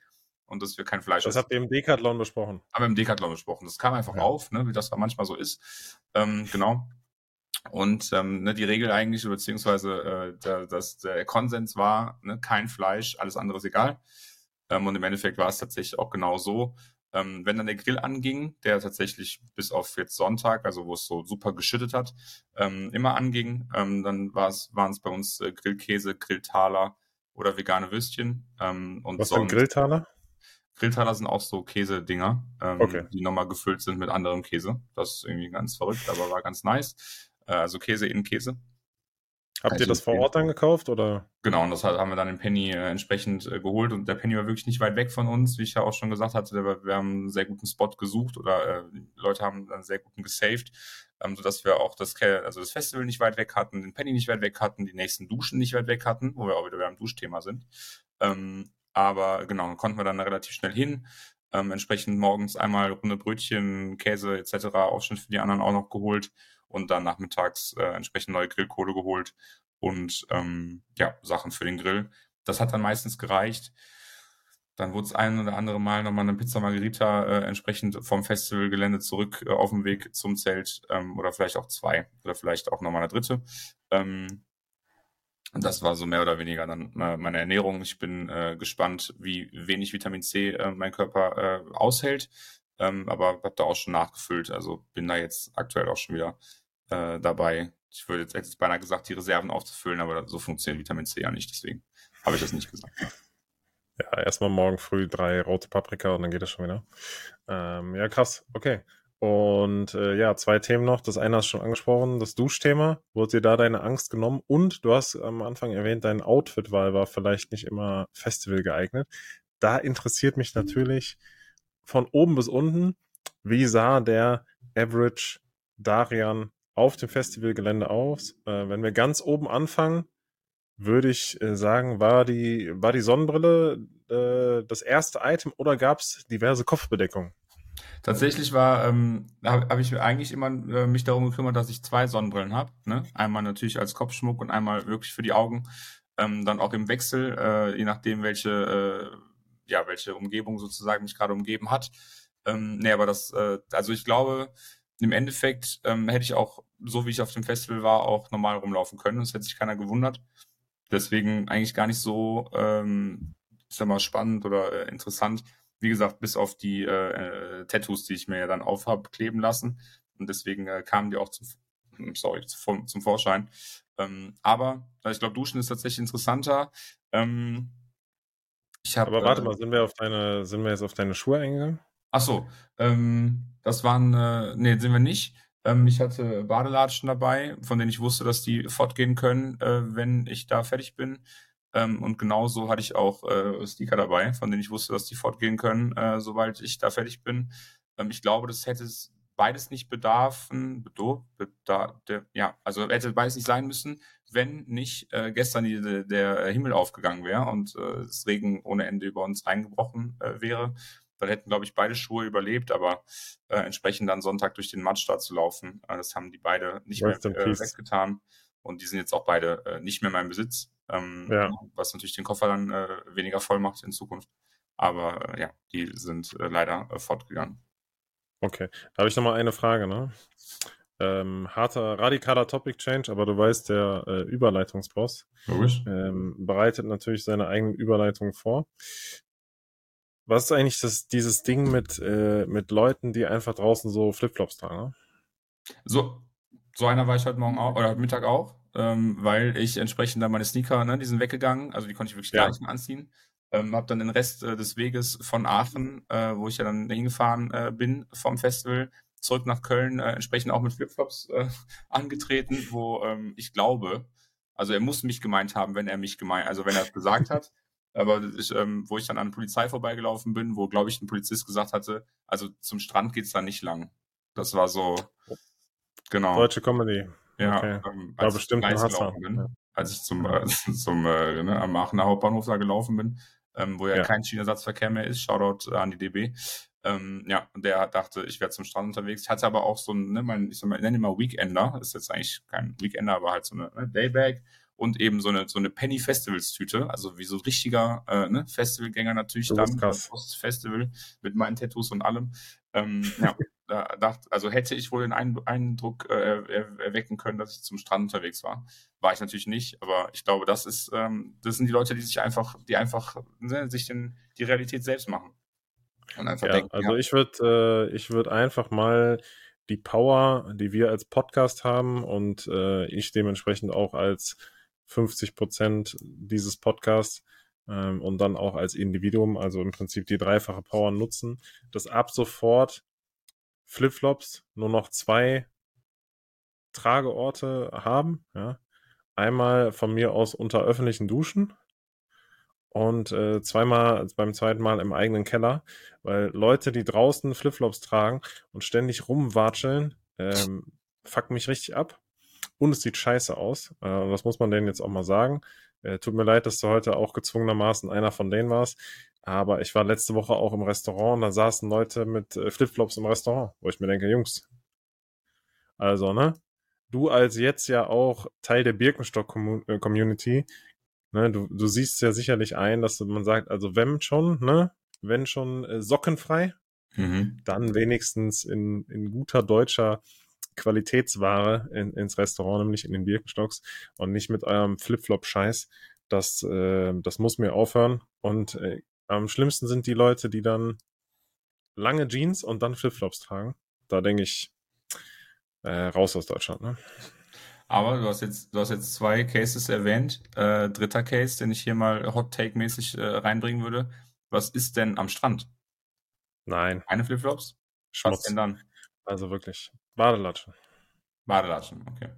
Und dass wir kein Fleisch Das habt ihr im Decathlon besprochen. Haben wir im Decathlon besprochen. Das kam einfach ja. auf, ne, wie das da manchmal so ist. Ähm, genau. Und ähm, ne, die Regel eigentlich, beziehungsweise äh, der, das, der Konsens war, ne, kein Fleisch, alles andere ist egal. Ähm, und im Endeffekt war es tatsächlich auch genau so. Ähm, wenn dann der Grill anging, der tatsächlich bis auf jetzt Sonntag, also wo es so super geschüttet hat, ähm, immer anging, ähm, dann waren es bei uns äh, Grillkäse, Grilltaler oder vegane Würstchen. Ähm, und Was sind Grilltaler? Grilltaler sind auch so Käsedinger, ähm, okay. die nochmal gefüllt sind mit anderem Käse. Das ist irgendwie ganz verrückt, aber war ganz nice. Äh, also Käse in Käse. Habt also ihr das vor Ort dann gekauft oder? Genau, und das haben wir dann im Penny äh, entsprechend äh, geholt und der Penny war wirklich nicht weit weg von uns, wie ich ja auch schon gesagt hatte. Wir haben einen sehr guten Spot gesucht oder äh, Leute haben einen sehr guten gesaved, ähm, sodass wir auch das, also das Festival nicht weit weg hatten, den Penny nicht weit weg hatten, die nächsten Duschen nicht weit weg hatten, wo wir auch wieder beim Duschthema sind. Ähm, aber genau, konnten wir dann relativ schnell hin. Ähm, entsprechend morgens einmal runde Brötchen, Käse etc. auch schon für die anderen auch noch geholt und dann nachmittags äh, entsprechend neue Grillkohle geholt und ähm, ja, Sachen für den Grill. Das hat dann meistens gereicht. Dann wurde es ein oder andere Mal nochmal eine Pizza Margherita äh, entsprechend vom Festivalgelände zurück äh, auf dem Weg zum Zelt ähm, oder vielleicht auch zwei oder vielleicht auch nochmal eine dritte. Ähm, das war so mehr oder weniger dann äh, meine Ernährung. Ich bin äh, gespannt, wie wenig Vitamin C äh, mein Körper äh, aushält, ähm, aber habe da auch schon nachgefüllt. Also bin da jetzt aktuell auch schon wieder äh, dabei. Ich würde jetzt, jetzt beinahe gesagt, die Reserven aufzufüllen, aber so funktioniert Vitamin C ja nicht, deswegen habe ich das nicht gesagt. Ja, erstmal morgen früh drei rote Paprika und dann geht das schon wieder. Ähm, ja, krass, okay. Und äh, ja, zwei Themen noch. Das eine hast du schon angesprochen, das Duschthema. Wurde dir da deine Angst genommen? Und du hast am Anfang erwähnt, dein Outfitwahl war vielleicht nicht immer Festival geeignet. Da interessiert mich natürlich von oben bis unten, wie sah der Average Darian auf dem Festivalgelände aus. Äh, wenn wir ganz oben anfangen, würde ich äh, sagen, war die, war die Sonnenbrille äh, das erste Item oder gab es diverse Kopfbedeckungen? Tatsächlich war, ähm, habe hab ich eigentlich immer äh, mich darum gekümmert, dass ich zwei Sonnenbrillen habe. Ne? Einmal natürlich als Kopfschmuck und einmal wirklich für die Augen. Ähm, dann auch im Wechsel, äh, je nachdem, welche, äh, ja, welche Umgebung sozusagen mich gerade umgeben hat. Ähm, nee, aber das, äh, also ich glaube, im Endeffekt ähm, hätte ich auch, so wie ich auf dem Festival war, auch normal rumlaufen können. Das hätte sich keiner gewundert. Deswegen eigentlich gar nicht so, ähm, ich sag mal, spannend oder äh, interessant. Wie gesagt, bis auf die äh, äh, Tattoos, die ich mir ja dann auf habe kleben lassen. Und deswegen äh, kamen die auch zum, hm, sorry, zum, zum Vorschein. Ähm, aber äh, ich glaube, Duschen ist tatsächlich interessanter. Ähm, ich hab, aber warte äh, mal, sind wir auf deine, sind wir jetzt auf deine Schuhe eingegangen? Ach so, ähm, das waren, äh, nee, sind wir nicht. Ähm, ich hatte Badelatschen dabei, von denen ich wusste, dass die fortgehen können, äh, wenn ich da fertig bin. Ähm, und genauso hatte ich auch äh, Sticker dabei, von denen ich wusste, dass die fortgehen können, äh, sobald ich da fertig bin. Ähm, ich glaube, das hätte es beides nicht bedarfen, bedurf, bedar, der, ja, also hätte beides nicht sein müssen, wenn nicht äh, gestern die, der Himmel aufgegangen wäre und äh, das Regen ohne Ende über uns reingebrochen äh, wäre. Dann hätten, glaube ich, beide Schuhe überlebt, aber äh, entsprechend dann Sonntag durch den Matsch da zu laufen, äh, das haben die beide nicht Rest mehr äh, weggetan. Und die sind jetzt auch beide äh, nicht mehr in meinem Besitz, ähm, ja. was natürlich den Koffer dann äh, weniger voll macht in Zukunft. Aber äh, ja, die sind äh, leider äh, fortgegangen. Okay, da habe ich nochmal eine Frage, ne? Ähm, harter, radikaler Topic Change, aber du weißt, der äh, Überleitungsboss ähm, bereitet natürlich seine eigenen Überleitungen vor. Was ist eigentlich das, dieses Ding mit, äh, mit Leuten, die einfach draußen so Flipflops tragen? Ne? So, so einer war ich heute Morgen auch, oder heute Mittag auch, ähm, weil ich entsprechend dann meine Sneaker, ne, die sind weggegangen, also die konnte ich wirklich ja. gar nicht mehr anziehen. Ähm, habe dann den Rest äh, des Weges von Aachen, äh, wo ich ja dann hingefahren äh, bin vom Festival, zurück nach Köln, äh, entsprechend auch mit Flipflops äh, angetreten, wo ähm, ich glaube, also er muss mich gemeint haben, wenn er mich gemeint, also wenn er es gesagt hat. Aber ich, ähm, wo ich dann an der Polizei vorbeigelaufen bin, wo, glaube ich, ein Polizist gesagt hatte, also zum Strand geht's da nicht lang. Das war so, genau. Deutsche Comedy. Ja, Okay. ähm, als ich bestimmt Hasser. gelaufen bin, Ja. als ich zum, äh, zum äh, ne, am Aachener Hauptbahnhof da gelaufen bin, ähm, wo ja, Ja. kein Schienenersatzverkehr mehr ist. Shoutout an die DB. Ähm, ja, und der dachte, ich wäre zum Strand unterwegs. Ich hatte aber auch so ein, ne, mein, ich, sag mal, ich nenne ihn mal Weekender. Ist jetzt eigentlich kein Weekender, aber halt so eine ne, Daybag und eben so eine so eine Penny Festivals Tüte, also wie so ein richtiger äh, ne, Festivalgänger natürlich Du dann das Festival mit meinen Tattoos und allem. Ähm, ja, da dachte, also hätte ich wohl den Ein Eindruck äh, er erwecken können, dass ich zum Strand unterwegs war. War ich natürlich nicht, aber ich glaube, das ist, ähm, das sind die Leute, die sich einfach, die einfach ne, sich den, die Realität selbst machen. Und einfach Ja, denken, also ja, ich würde äh, ich würde einfach mal die Power, die wir als Podcast haben und äh, ich dementsprechend auch als 50 Prozent dieses Podcasts ähm, und dann auch als Individuum, also im Prinzip die dreifache Power nutzen, dass ab sofort Flipflops nur noch zwei Trageorte haben. Ja. Einmal von mir aus unter öffentlichen Duschen und äh, zweimal beim zweiten Mal im eigenen Keller, weil Leute, die draußen Flipflops tragen und ständig rumwatscheln, ähm, fuck mich richtig ab. Und es sieht scheiße aus. Äh, und das muss man denen jetzt auch mal sagen. Äh, tut mir leid, dass du heute auch gezwungenermaßen einer von denen warst. Aber ich war letzte Woche auch im Restaurant und da saßen Leute mit äh, Flipflops im Restaurant, wo ich mir denke, Jungs, also, ne? Du als jetzt ja auch Teil der Birkenstock-Community, ne, du, du siehst ja sicherlich ein, dass man sagt, also wenn schon, ne, wenn schon äh, sockenfrei, mhm. dann wenigstens in, in guter deutscher Qualitätsware in, ins Restaurant, nämlich in den Birkenstocks und nicht mit eurem Flipflop-Scheiß. Das, äh, das muss mir aufhören. Und äh, am schlimmsten sind die Leute, die dann lange Jeans und dann Flipflops tragen. Da denke ich, äh, raus aus Deutschland. Ne? Aber du hast jetzt, du hast jetzt zwei Cases erwähnt. Äh, dritter Case, den ich hier mal Hot Take-mäßig äh, reinbringen würde. Was ist denn am Strand? Nein, Keine Flipflops? Was Schmutz. denn dann? Also wirklich. Badelatschen. Badelatschen, okay.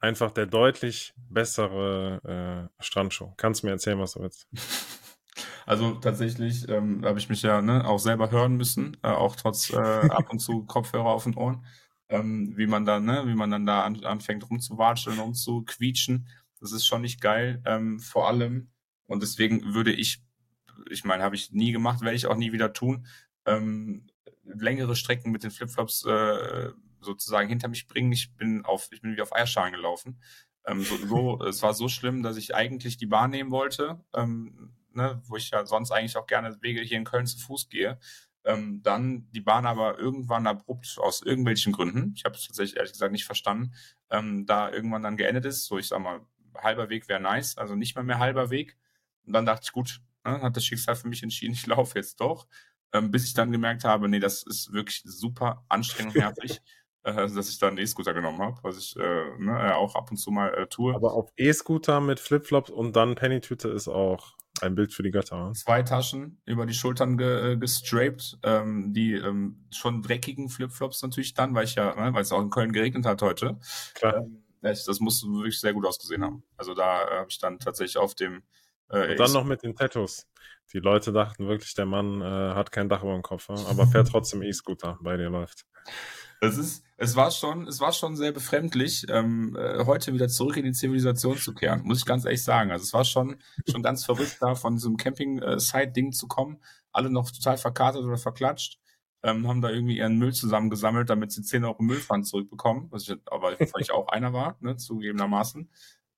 Einfach der deutlich bessere äh, Strandschuh. Kannst du mir erzählen, was du willst? Also tatsächlich ähm, habe ich mich ja ne, auch selber hören müssen, äh, auch trotz äh, ab und zu Kopfhörer auf den Ohren, ähm, wie man dann, ne, wie man dann da an, anfängt rumzuwatscheln, rumzuquietschen. Das ist schon nicht geil, ähm, vor allem. Und deswegen würde ich, ich meine, habe ich nie gemacht, werde ich auch nie wieder tun, ähm, längere Strecken mit den Flipflops äh, sozusagen hinter mich bringen. Ich bin auf, ich bin wie auf Eierschalen gelaufen. Ähm, so, so, es war so schlimm, dass ich eigentlich die Bahn nehmen wollte, ähm, ne, wo ich ja sonst eigentlich auch gerne Wege hier in Köln zu Fuß gehe. Ähm, dann die Bahn aber irgendwann abrupt aus irgendwelchen Gründen, ich habe es tatsächlich ehrlich gesagt nicht verstanden, ähm, da irgendwann dann geendet ist. So, ich sag mal, halber Weg wäre nice, also nicht mehr mehr halber Weg. Und dann dachte ich, gut, ne, hat das Schicksal für mich entschieden, ich laufe jetzt doch. Ähm, bis ich dann gemerkt habe, nee, das ist wirklich super anstrengend und nervig, äh, dass ich dann einen E-Scooter genommen habe, was ich äh, ne, auch ab und zu mal äh, tue. Aber auf E-Scooter mit Flipflops und dann Pennytüte ist auch ein Bild für die Götter. zwei Taschen über die Schultern ge, äh, gestraped, ähm, die ähm, schon dreckigen Flipflops natürlich dann, weil ich ja, ne, weil es auch in Köln geregnet hat heute. Klar. Ähm, das, das muss wirklich sehr gut ausgesehen haben. Also da äh, habe ich dann tatsächlich auf dem äh, Und dann noch mit den Tattoos. Die Leute dachten wirklich, der Mann äh, hat kein Dach über dem Kopf, ne? aber fährt trotzdem E-Scooter, bei dir läuft. Es ist, es war schon, es war schon sehr befremdlich, ähm, äh, heute wieder zurück in die Zivilisation zu kehren, muss ich ganz ehrlich sagen. Also es war schon, schon ganz verrückt, da von diesem Camping-Site-Ding zu kommen. Alle noch total verkartet oder verklatscht, ähm, haben da irgendwie ihren Müll zusammengesammelt, damit sie 10 Euro Müllpfand zurückbekommen, was ich, aber weil ich auch einer war, ne, zugegebenermaßen.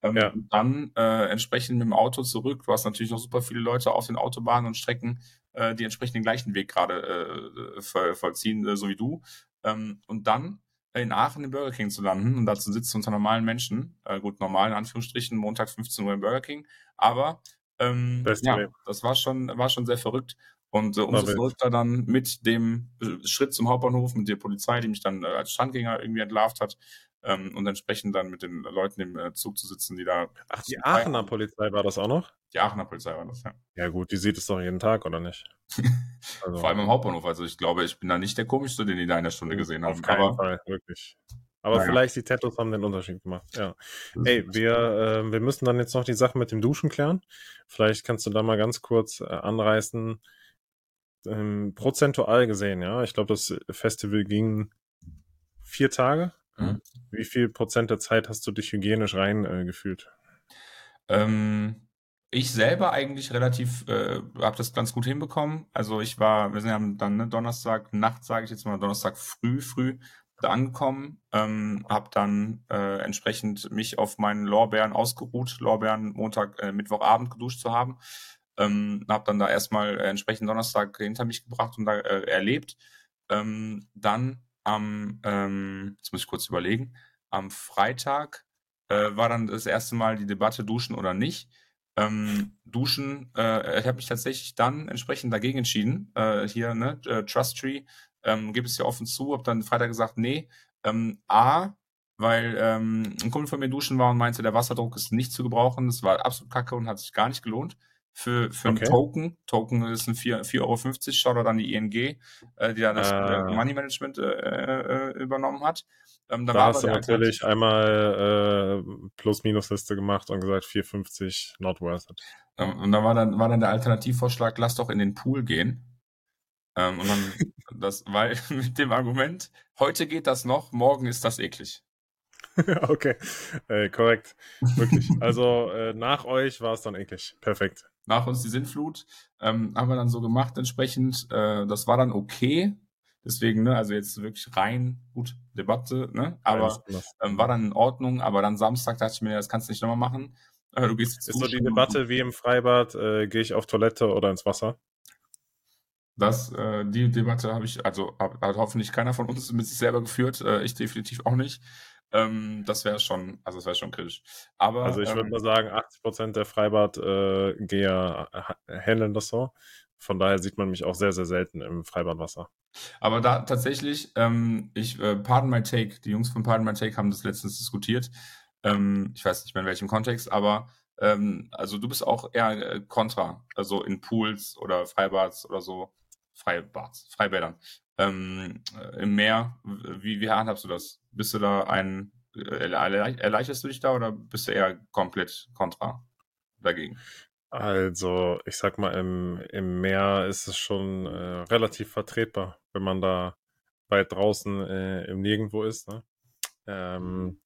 Ähm, Ja. Dann äh, entsprechend mit dem Auto zurück. Du hast natürlich noch super viele Leute auf den Autobahnen und Strecken, äh, die entsprechend den gleichen Weg gerade äh, voll, vollziehen, äh, so wie du. Ähm, und dann in Aachen im Burger King zu landen und da zu sitzen unter normalen Menschen. Äh, gut, normal in Anführungsstrichen, Montag 15 Uhr im Burger King. Aber ähm, ja, das war schon, war schon sehr verrückt. Und äh, umso verrückter dann mit dem äh, Schritt zum Hauptbahnhof, mit der Polizei, die mich dann äh, als Strandgänger irgendwie entlarvt hat. Ähm, und entsprechend dann mit den Leuten im äh, Zug zu sitzen, die da. Ach, die Aachener Polizei war das auch noch? Die Aachener Polizei war das, ja. Ja gut, die sieht es doch jeden Tag, oder nicht? Also, Vor allem am Hauptbahnhof. Also ich glaube, ich bin da nicht der komischste, den die da in der Stunde gesehen haben. Auf keinen Aber Fall, wirklich. Aber Naja. vielleicht die Tattoos haben den Unterschied gemacht. Ja. Ey, wir, äh, wir müssen dann jetzt noch die Sache mit dem Duschen klären. Vielleicht kannst du da mal ganz kurz äh, anreißen. Ähm, prozentual gesehen, ja. Ich glaube, das Festival ging vier Tage. Mhm. Wie viel Prozent der Zeit hast du dich hygienisch rein äh, gefühlt? Ähm, ich selber eigentlich relativ, äh, habe das ganz gut hinbekommen. Also ich war, wir sind ja dann ne, Donnerstag Nacht, sage ich jetzt mal, Donnerstag früh, früh da angekommen, ähm, habe dann äh, entsprechend mich auf meinen Lorbeeren ausgeruht, Lorbeeren Montag, äh, Mittwochabend geduscht zu haben. Ähm, habe dann da erstmal entsprechend Donnerstag hinter mich gebracht und da äh, erlebt. Ähm, dann am, ähm, jetzt muss ich kurz überlegen, am Freitag äh, war dann das erste Mal die Debatte duschen oder nicht. Ähm, duschen, äh, ich habe mich tatsächlich dann entsprechend dagegen entschieden. Äh, hier, ne, äh, Trust Tree, ähm, gebe es ja offen zu, habe dann Freitag gesagt, nee, ähm, A, weil ähm, ein Kumpel von mir duschen war und meinte, der Wasserdruck ist nicht zu gebrauchen. Das war absolut kacke und hat sich gar nicht gelohnt. Für, für okay. einen Token. Token ist ein 4,50 Euro. Schaut an die ING, äh, die da das ah. Money Management äh, äh, übernommen hat. Ähm, da hast du natürlich einmal äh, Plus-Minus-Liste gemacht und gesagt 4,50 not worth it. Ähm, und da war dann, war dann der Alternativvorschlag, lass doch in den Pool gehen. Ähm, und dann, das, weil mit dem Argument, heute geht das noch, morgen ist das eklig. okay, äh, korrekt. Wirklich. Also äh, nach euch war es dann eklig. Perfekt. Nach uns die Sintflut. Ähm, haben wir dann so gemacht entsprechend. Äh, das war dann okay. Deswegen, ne, also jetzt wirklich rein, gut, Debatte, ne? Aber ähm, war dann in Ordnung, aber dann Samstag dachte ich mir, das kannst du nicht nochmal machen. Äh, du gehst jetzt Ist so die Debatte wie im Freibad, äh, gehe ich auf Toilette oder ins Wasser? Das, äh, die Debatte habe ich, also hat, hat hoffentlich keiner von uns mit sich selber geführt, äh, ich definitiv auch nicht. Ähm, das wäre schon, also das wäre schon kritisch. Aber, also ich würde ähm, mal sagen, 80% der Freibadgeher äh, handeln das so. Von daher sieht man mich auch sehr, sehr selten im Freibadwasser. Aber da tatsächlich, ähm, ich, äh, Pardon My Take, die Jungs von Pardon My Take haben das letztens diskutiert. Ähm, ich weiß nicht mehr in welchem Kontext, aber ähm, also du bist auch eher äh, kontra, also in Pools oder Freibads oder so. Freibads, Freibädern. Ähm, äh, Im Meer, wie, wie handhabst du das? Bist du da ein, äh, erleichterst du dich da oder bist du eher komplett kontra dagegen? Also, ich sag mal, im, im Meer ist es schon äh, relativ vertretbar, wenn man da weit draußen äh, im Nirgendwo ist. Ne? Ähm,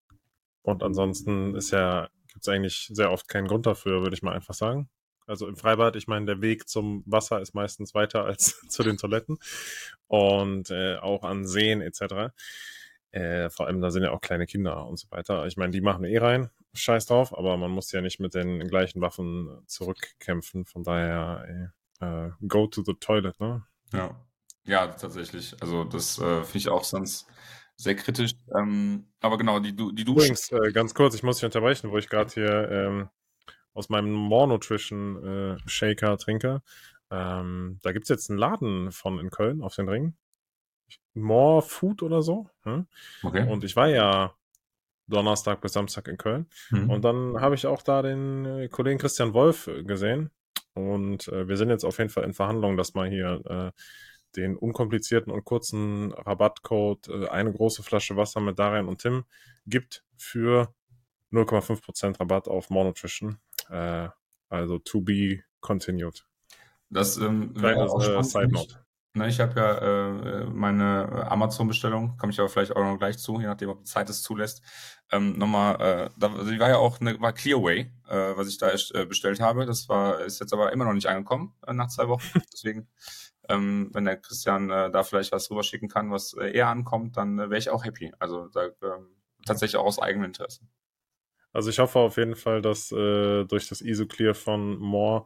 und ansonsten ist ja, gibt es eigentlich sehr oft keinen Grund dafür, würde ich mal einfach sagen. Also im Freibad, ich meine, der Weg zum Wasser ist meistens weiter als zu den Toiletten und äh, auch an Seen etc. Äh, vor allem, da sind ja auch kleine Kinder und so weiter. Ich meine, die machen eh rein, scheiß drauf, aber man muss ja nicht mit den gleichen Waffen zurückkämpfen. Von daher, äh, go to the toilet, ne? Ja, ja, tatsächlich. Also das äh, finde ich auch sonst sehr kritisch. Ähm, aber genau, die, die Dusche. Übrigens, äh, ganz kurz, ich muss dich unterbrechen, wo ich gerade hier ähm, aus meinem More Nutrition äh, Shaker trinke. Ähm, da gibt es jetzt einen Laden von in Köln auf den Ring. More Food oder so. Hm? Okay. Und ich war ja Donnerstag bis Samstag in Köln. Mhm. Und dann habe ich auch da den äh, Kollegen Christian Wolf äh, gesehen. Und äh, wir sind jetzt auf jeden Fall in Verhandlungen, dass man hier äh, den unkomplizierten und kurzen Rabattcode äh, eine große Flasche Wasser mit Darian und Tim gibt für 0,5% Rabatt auf More Nutrition. Äh, also to be continued. Das ähm, wäre auch äh, Side Note. Ne, ich habe ja äh, meine Amazon-Bestellung, komme ich aber vielleicht auch noch gleich zu, je nachdem, ob die Zeit es zulässt. Ähm, nochmal, äh, da also die war ja auch eine, war Clearway, äh, was ich da äh, bestellt habe. Das war, ist jetzt aber immer noch nicht angekommen äh, nach zwei Wochen. Deswegen, ähm, wenn der Christian äh, da vielleicht was rüberschicken kann, was äh, eher ankommt, dann äh, wäre ich auch happy. Also da, äh, tatsächlich auch aus eigenem Interesse. Also ich hoffe auf jeden Fall, dass äh, durch das ISO-Clear von More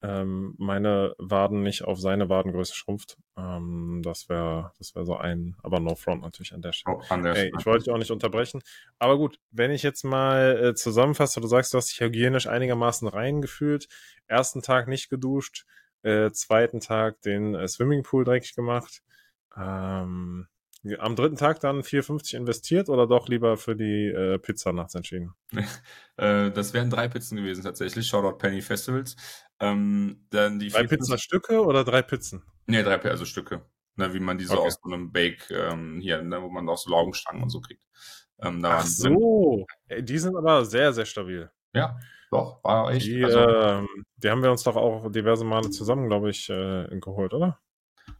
ähm, meine Waden nicht auf seine Wadengröße schrumpft. Ähm, das wäre das wäre so ein, aber no front natürlich an der Stelle. Oh, an der Ey, ich wollte dich auch nicht unterbrechen. Aber gut, wenn ich jetzt mal äh, zusammenfasse, du sagst, du hast dich hygienisch einigermaßen reingefühlt, ersten Tag nicht geduscht, äh, zweiten Tag den äh, Swimmingpool dreckig gemacht, ähm, am dritten Tag dann 4,50 investiert oder doch lieber für die äh, Pizza nachts entschieden? äh, das wären drei Pizzen gewesen tatsächlich. Shoutout Penny Festivals. Ähm, dann die drei Pizzastücke oder drei Pizzen? Nee, drei also Stücke. Ne, wie man die so okay. aus so einem Bake ähm, hier, ne, wo man auch so Laugenstangen und so kriegt. Ähm, Ach so, Ey, die sind aber sehr, sehr stabil. Ja, doch, war echt. Die, also, äh, die haben wir uns doch auch diverse Male zusammen, glaube ich, äh, geholt, oder?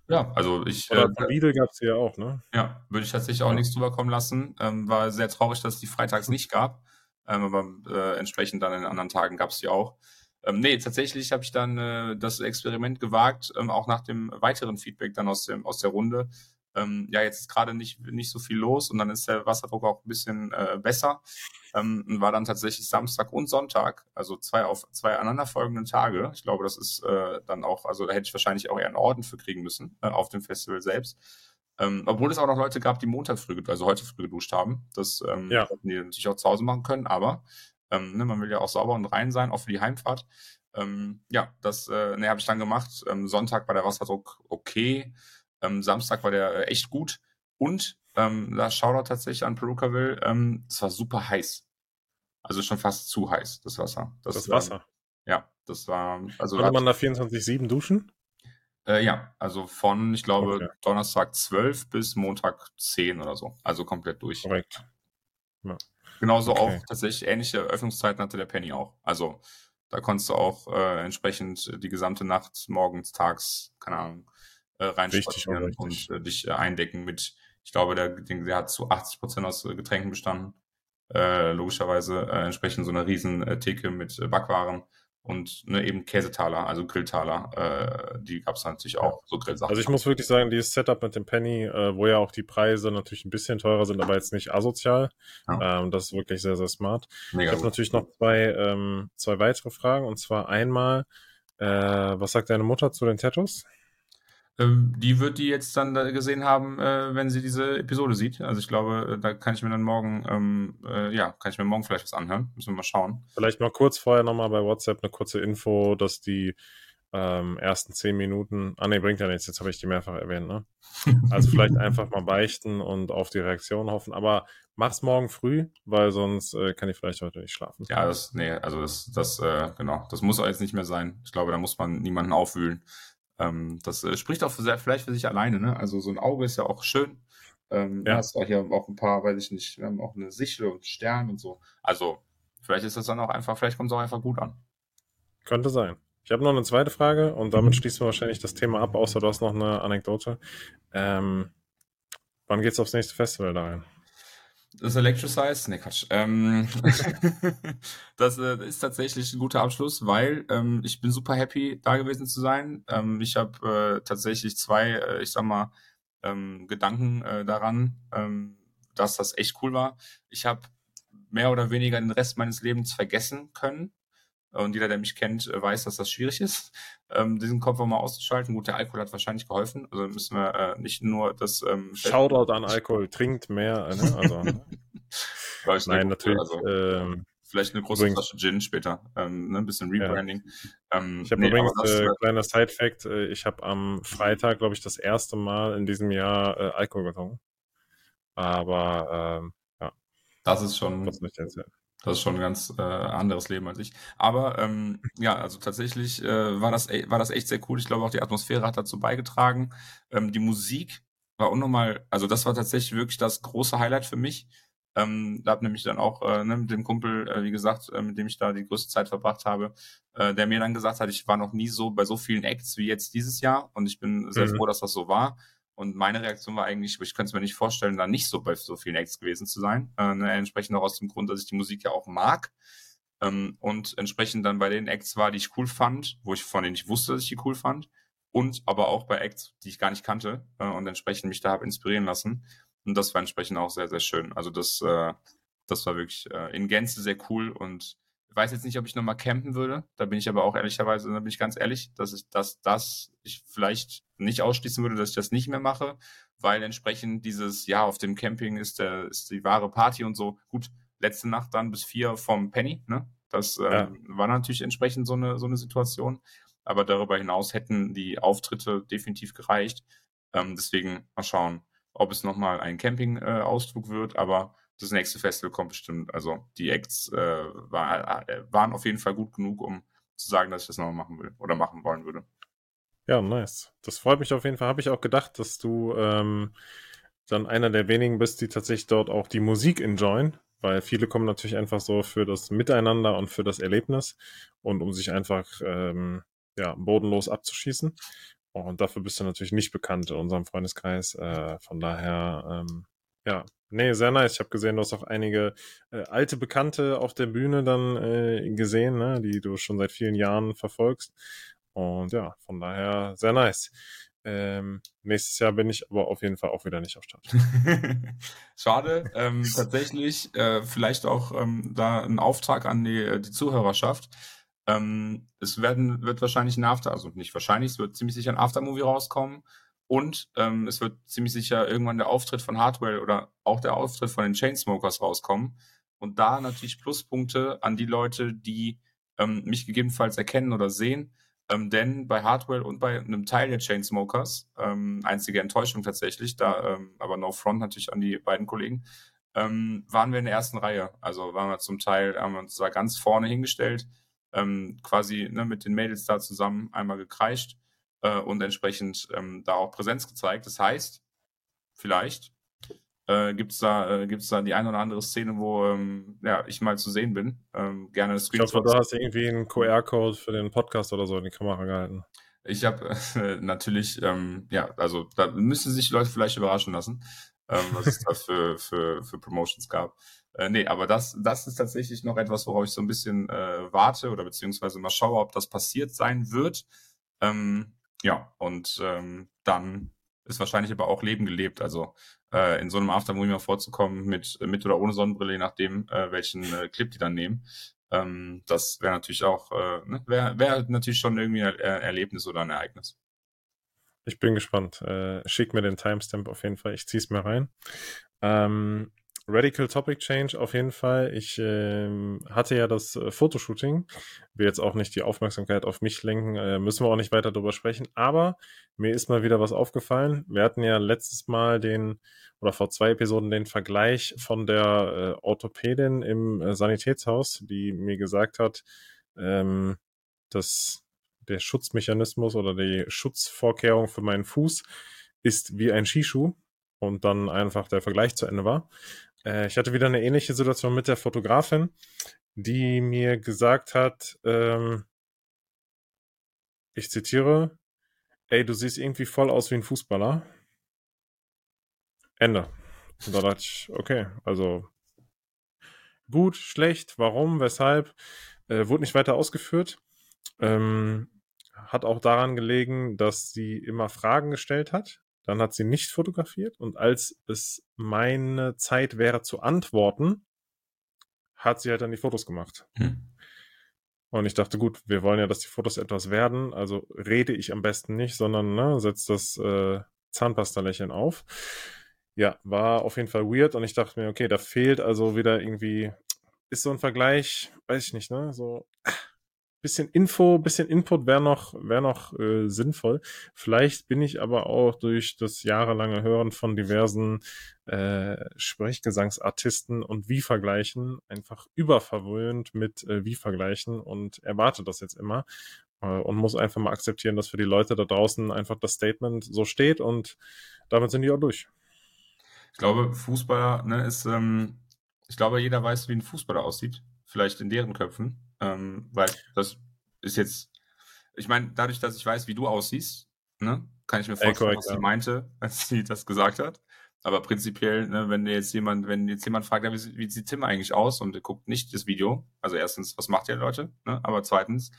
Ja, also ich. Oder äh, Lidl gab es ja auch, ne? Ja, würde ich tatsächlich auch ja. nichts drüber kommen lassen. Ähm, war sehr traurig, dass es die freitags nicht gab. Ähm, aber äh, entsprechend dann in anderen Tagen gab es die auch. Ähm, nee, tatsächlich habe ich dann äh, das Experiment gewagt, ähm, auch nach dem weiteren Feedback dann aus, dem, aus der Runde. Ähm, ja, jetzt ist gerade nicht, nicht so viel los und dann ist der Wasserdruck auch ein bisschen äh, besser. Ähm, und war dann tatsächlich Samstag und Sonntag, also zwei auf zwei aneinanderfolgenden Tage. Ich glaube, das ist äh, dann auch, also da hätte ich wahrscheinlich auch eher einen Orden für kriegen müssen äh, auf dem Festival selbst. Ähm, obwohl es auch noch Leute gab, die Montag früh, also heute früh geduscht haben. Das ähm, ja. hätten die natürlich auch zu Hause machen können, aber ähm, ne, man will ja auch sauber und rein sein, auch für die Heimfahrt. Ähm, ja, das äh, ne, habe ich dann gemacht. Ähm, Sonntag war der Wasserdruck okay. Ähm, Samstag war der äh, echt gut. Und ähm, da Shoutout tatsächlich an Perukaville, ähm, es war super heiß. Also schon fast zu heiß, das Wasser. Das, das Wasser? Ähm, ja, das war. Also Konnte man da 24-7 duschen? Äh, ja, also von, ich glaube, okay. Donnerstag 12 bis Montag 10 oder so. Also komplett durch. Korrekt. Ja. Genauso okay. auch tatsächlich ähnliche Öffnungszeiten hatte der Penny auch. Also da konntest du auch äh, entsprechend die gesamte Nacht, morgens, tags, keine Ahnung, äh, reinspazieren und äh, dich äh, eindecken mit, ich glaube, der, der hat zu 80 Prozent aus äh, Getränken bestanden. Äh, logischerweise äh, entsprechend so eine riesen äh, Theke mit äh, Backwaren und ne, eben Käsetaler, also Grilltaler, äh, die gab es natürlich auch, so Grillsachen. Also ich muss wirklich sagen, dieses Setup mit dem Penny, äh, wo ja auch die Preise natürlich ein bisschen teurer sind, aber jetzt nicht asozial, ja. ähm, das ist wirklich sehr, sehr smart. Mega ich habe natürlich noch zwei, ähm, zwei weitere Fragen und zwar einmal, äh, was sagt deine Mutter zu den Tattoos? Ähm, die wird die jetzt dann gesehen haben, äh, wenn sie diese Episode sieht. Also ich glaube, äh, da kann ich mir dann morgen, ähm, äh, ja, kann ich mir morgen vielleicht was anhören. Müssen wir mal schauen. Vielleicht mal kurz vorher nochmal bei WhatsApp eine kurze Info, dass die ähm, ersten zehn Minuten, ah ne, bringt ja nichts, jetzt habe ich die mehrfach erwähnt, ne? Also vielleicht einfach mal beichten und auf die Reaktion hoffen, aber mach's morgen früh, weil sonst äh, kann ich vielleicht heute nicht schlafen. Ja, das, nee, also das, das, äh, genau, das muss jetzt nicht mehr sein. Ich glaube, da muss man niemanden aufwühlen. Ähm, das äh, spricht auch sehr, vielleicht für sich alleine, ne? Also so ein Auge ist ja auch schön. Ähm, ja. Hast auch hier auch ein paar, weiß ich nicht, wir haben auch eine Sichel und Stern und so. Also vielleicht ist das dann auch einfach, vielleicht kommt es auch einfach gut an. Könnte sein. Ich habe noch eine zweite Frage und damit mhm. schließen wir wahrscheinlich das Thema ab, außer du hast noch eine Anekdote. Ähm, wann geht's aufs nächste Festival da rein? Das Electrosize? Ne, Quatsch. Ähm, das äh, ist tatsächlich ein guter Abschluss, weil ähm, ich bin super happy, da gewesen zu sein. Ähm, ich habe äh, tatsächlich zwei, äh, ich sag mal, ähm, Gedanken äh, daran, ähm, dass das echt cool war. Ich habe mehr oder weniger den Rest meines Lebens vergessen können. Und jeder, der mich kennt, äh, weiß, dass das schwierig ist, ähm, diesen Kopf auch mal auszuschalten. Gut, der Alkohol hat wahrscheinlich geholfen. Also müssen wir äh, nicht nur das. Ähm, Shoutout an Alkohol, trinkt mehr. Ne? Also, Nein, natürlich. Also, ähm, vielleicht eine große übrigens, Flasche Gin später. Ähm, ne? Ein bisschen Rebranding. Ja. Ähm, ich habe nee, übrigens, das, äh, kleiner Side-Fact, äh, ich habe am Freitag, glaube ich, das erste Mal in diesem Jahr äh, Alkohol getrunken. Aber ähm, ja. Das ist schon. Das erzählen. Das ist schon ein ganz äh, anderes Leben als ich. Aber ähm, ja, also tatsächlich äh, war, das, war das echt sehr cool. Ich glaube, auch die Atmosphäre hat dazu beigetragen. Ähm, die Musik war unnormal, also das war tatsächlich wirklich das große Highlight für mich. Ähm, da habe nämlich dann auch äh, ne, mit dem Kumpel, äh, wie gesagt, äh, mit dem ich da die größte Zeit verbracht habe, äh, der mir dann gesagt hat, ich war noch nie so bei so vielen Acts wie jetzt dieses Jahr und ich bin sehr mhm. froh, dass das so war. Und meine Reaktion war eigentlich, ich könnte es mir nicht vorstellen, da nicht so bei so vielen Acts gewesen zu sein. Äh, ne, entsprechend auch aus dem Grund, dass ich die Musik ja auch mag. Ähm, und entsprechend dann bei den Acts war, die ich cool fand, wo ich von denen ich wusste, dass ich die cool fand. Und aber auch bei Acts, die ich gar nicht kannte äh, und entsprechend mich da habe inspirieren lassen. Und das war entsprechend auch sehr, sehr schön. Also das, äh, das war wirklich äh, in Gänze sehr cool und weiß jetzt nicht, ob ich nochmal campen würde. Da bin ich aber auch ehrlicherweise, da bin ich ganz ehrlich, dass ich, dass das ich vielleicht nicht ausschließen würde, dass ich das nicht mehr mache, weil entsprechend dieses, ja, auf dem Camping ist der, ist die wahre Party und so. Gut, letzte Nacht dann bis vier vom Penny, ne? Das ähm, ja. war natürlich entsprechend so eine, so eine Situation. Aber darüber hinaus hätten die Auftritte definitiv gereicht. Ähm, deswegen mal schauen, ob es nochmal ein Camping-Ausflug äh, wird. Aber das nächste Festival kommt bestimmt. Also die Acts äh, war, äh, waren auf jeden Fall gut genug, um zu sagen, dass ich das nochmal machen will oder machen wollen würde. Ja, nice. Das freut mich auf jeden Fall. Habe ich auch gedacht, dass du ähm, dann einer der wenigen bist, die tatsächlich dort auch die Musik enjoyen, weil viele kommen natürlich einfach so für das Miteinander und für das Erlebnis und um sich einfach ähm, ja, bodenlos abzuschießen. Und dafür bist du natürlich nicht bekannt in unserem Freundeskreis. Äh, von daher, ähm, ja, nee, sehr nice. Ich habe gesehen, du hast auch einige äh, alte Bekannte auf der Bühne dann äh, gesehen, ne, die du schon seit vielen Jahren verfolgst. Und ja, von daher sehr nice. Ähm, nächstes Jahr bin ich aber auf jeden Fall auch wieder nicht auf Start. Schade. Ähm, tatsächlich, äh, vielleicht auch ähm, da ein Auftrag an die, äh, die Zuhörerschaft. Ähm, es werden, wird wahrscheinlich ein After, also nicht wahrscheinlich, es wird ziemlich sicher ein Aftermovie rauskommen. Und ähm, es wird ziemlich sicher irgendwann der Auftritt von Hardwell oder auch der Auftritt von den Chainsmokers rauskommen. Und da natürlich Pluspunkte an die Leute, die ähm, mich gegebenenfalls erkennen oder sehen ähm, denn bei Hardwell und bei einem Teil der Chainsmokers, ähm, einzige Enttäuschung tatsächlich, da ähm, aber no front natürlich an die beiden Kollegen, ähm, waren wir in der ersten Reihe. Also waren wir zum Teil, haben wir uns da ganz vorne hingestellt, ähm, quasi ne, mit den Mädels da zusammen einmal gekreischt äh, und entsprechend ähm, da auch Präsenz gezeigt. Das heißt, vielleicht äh, gibt es da, äh, gibt's da die eine oder andere Szene, wo ähm, ja, ich mal zu sehen bin. Ähm, gerne Screenshots. Ich hoffe, du hast irgendwie einen QR-Code für den Podcast oder so in die Kamera gehalten. Ich habe äh, natürlich, ähm, ja, also da müssen sich die Leute vielleicht überraschen lassen, ähm, was es da für, für, für Promotions gab. Äh, nee, aber das, das ist tatsächlich noch etwas, worauf ich so ein bisschen äh, warte oder beziehungsweise mal schaue, ob das passiert sein wird. Ähm, ja, und ähm, dann ist wahrscheinlich aber auch Leben gelebt. Also äh, in so einem Aftermovie mal vorzukommen mit, mit oder ohne Sonnenbrille, je nachdem, äh, welchen äh, Clip die dann nehmen. Ähm, das wäre natürlich auch, äh, ne? wäre wär natürlich schon irgendwie ein Erlebnis oder ein Ereignis. Ich bin gespannt. Äh, schick mir den Timestamp auf jeden Fall. Ich zieh's mir rein. Ähm, Radical Topic Change auf jeden Fall. Ich äh, hatte ja das äh, Fotoshooting. Will jetzt auch nicht die Aufmerksamkeit auf mich lenken, äh, müssen wir auch nicht weiter darüber sprechen. Aber mir ist mal wieder was aufgefallen. Wir hatten ja letztes Mal den, oder vor zwei Episoden den Vergleich von der äh, Orthopädin im äh, Sanitätshaus, die mir gesagt hat, ähm, dass der Schutzmechanismus oder die Schutzvorkehrung für meinen Fuß ist wie ein Skischuh und dann einfach der Vergleich zu Ende war. Äh, ich hatte wieder eine ähnliche Situation mit der Fotografin, die mir gesagt hat, ähm, ich zitiere, ey, du siehst irgendwie voll aus wie ein Fußballer. Ende. Und da dachte ich, okay, also gut, schlecht, warum, weshalb, äh, wurde nicht weiter ausgeführt. Ähm, hat auch daran gelegen, dass sie immer Fragen gestellt hat, dann hat sie nicht fotografiert und als es meine Zeit wäre zu antworten, hat sie halt dann die Fotos gemacht. Hm. Und ich dachte, gut, wir wollen ja, dass die Fotos etwas werden, also rede ich am besten nicht, sondern ne, setze das äh, Zahnpasta-Lächeln auf. Ja, war auf jeden Fall weird und ich dachte mir, okay, da fehlt also wieder irgendwie, ist so ein Vergleich, weiß ich nicht, ne, so, bisschen Info, bisschen Input wäre noch, wäre noch äh, sinnvoll. Vielleicht bin ich aber auch durch das jahrelange Hören von diversen äh, Sprechgesangsartisten und Wie-Vergleichen einfach überverwöhnt mit äh, Wie-Vergleichen und erwarte das jetzt immer äh, und muss einfach mal akzeptieren, dass für die Leute da draußen einfach das Statement so steht und damit sind die auch durch. Ich glaube, Fußballer ne, ist, ähm, ich glaube, jeder weiß, wie ein Fußballer aussieht. Vielleicht in deren Köpfen. Ähm, weil das ist jetzt, ich meine, dadurch, dass ich weiß, wie du aussiehst, ne, kann ich mir vorstellen, korrekt, was sie ja. meinte, als sie das gesagt hat. Aber prinzipiell, ne, wenn jetzt jemand, wenn jetzt jemand fragt, ja, wie, wie, sieht Tim eigentlich aus und er guckt nicht das Video, also erstens, was macht ihr Leute, ne? Aber zweitens,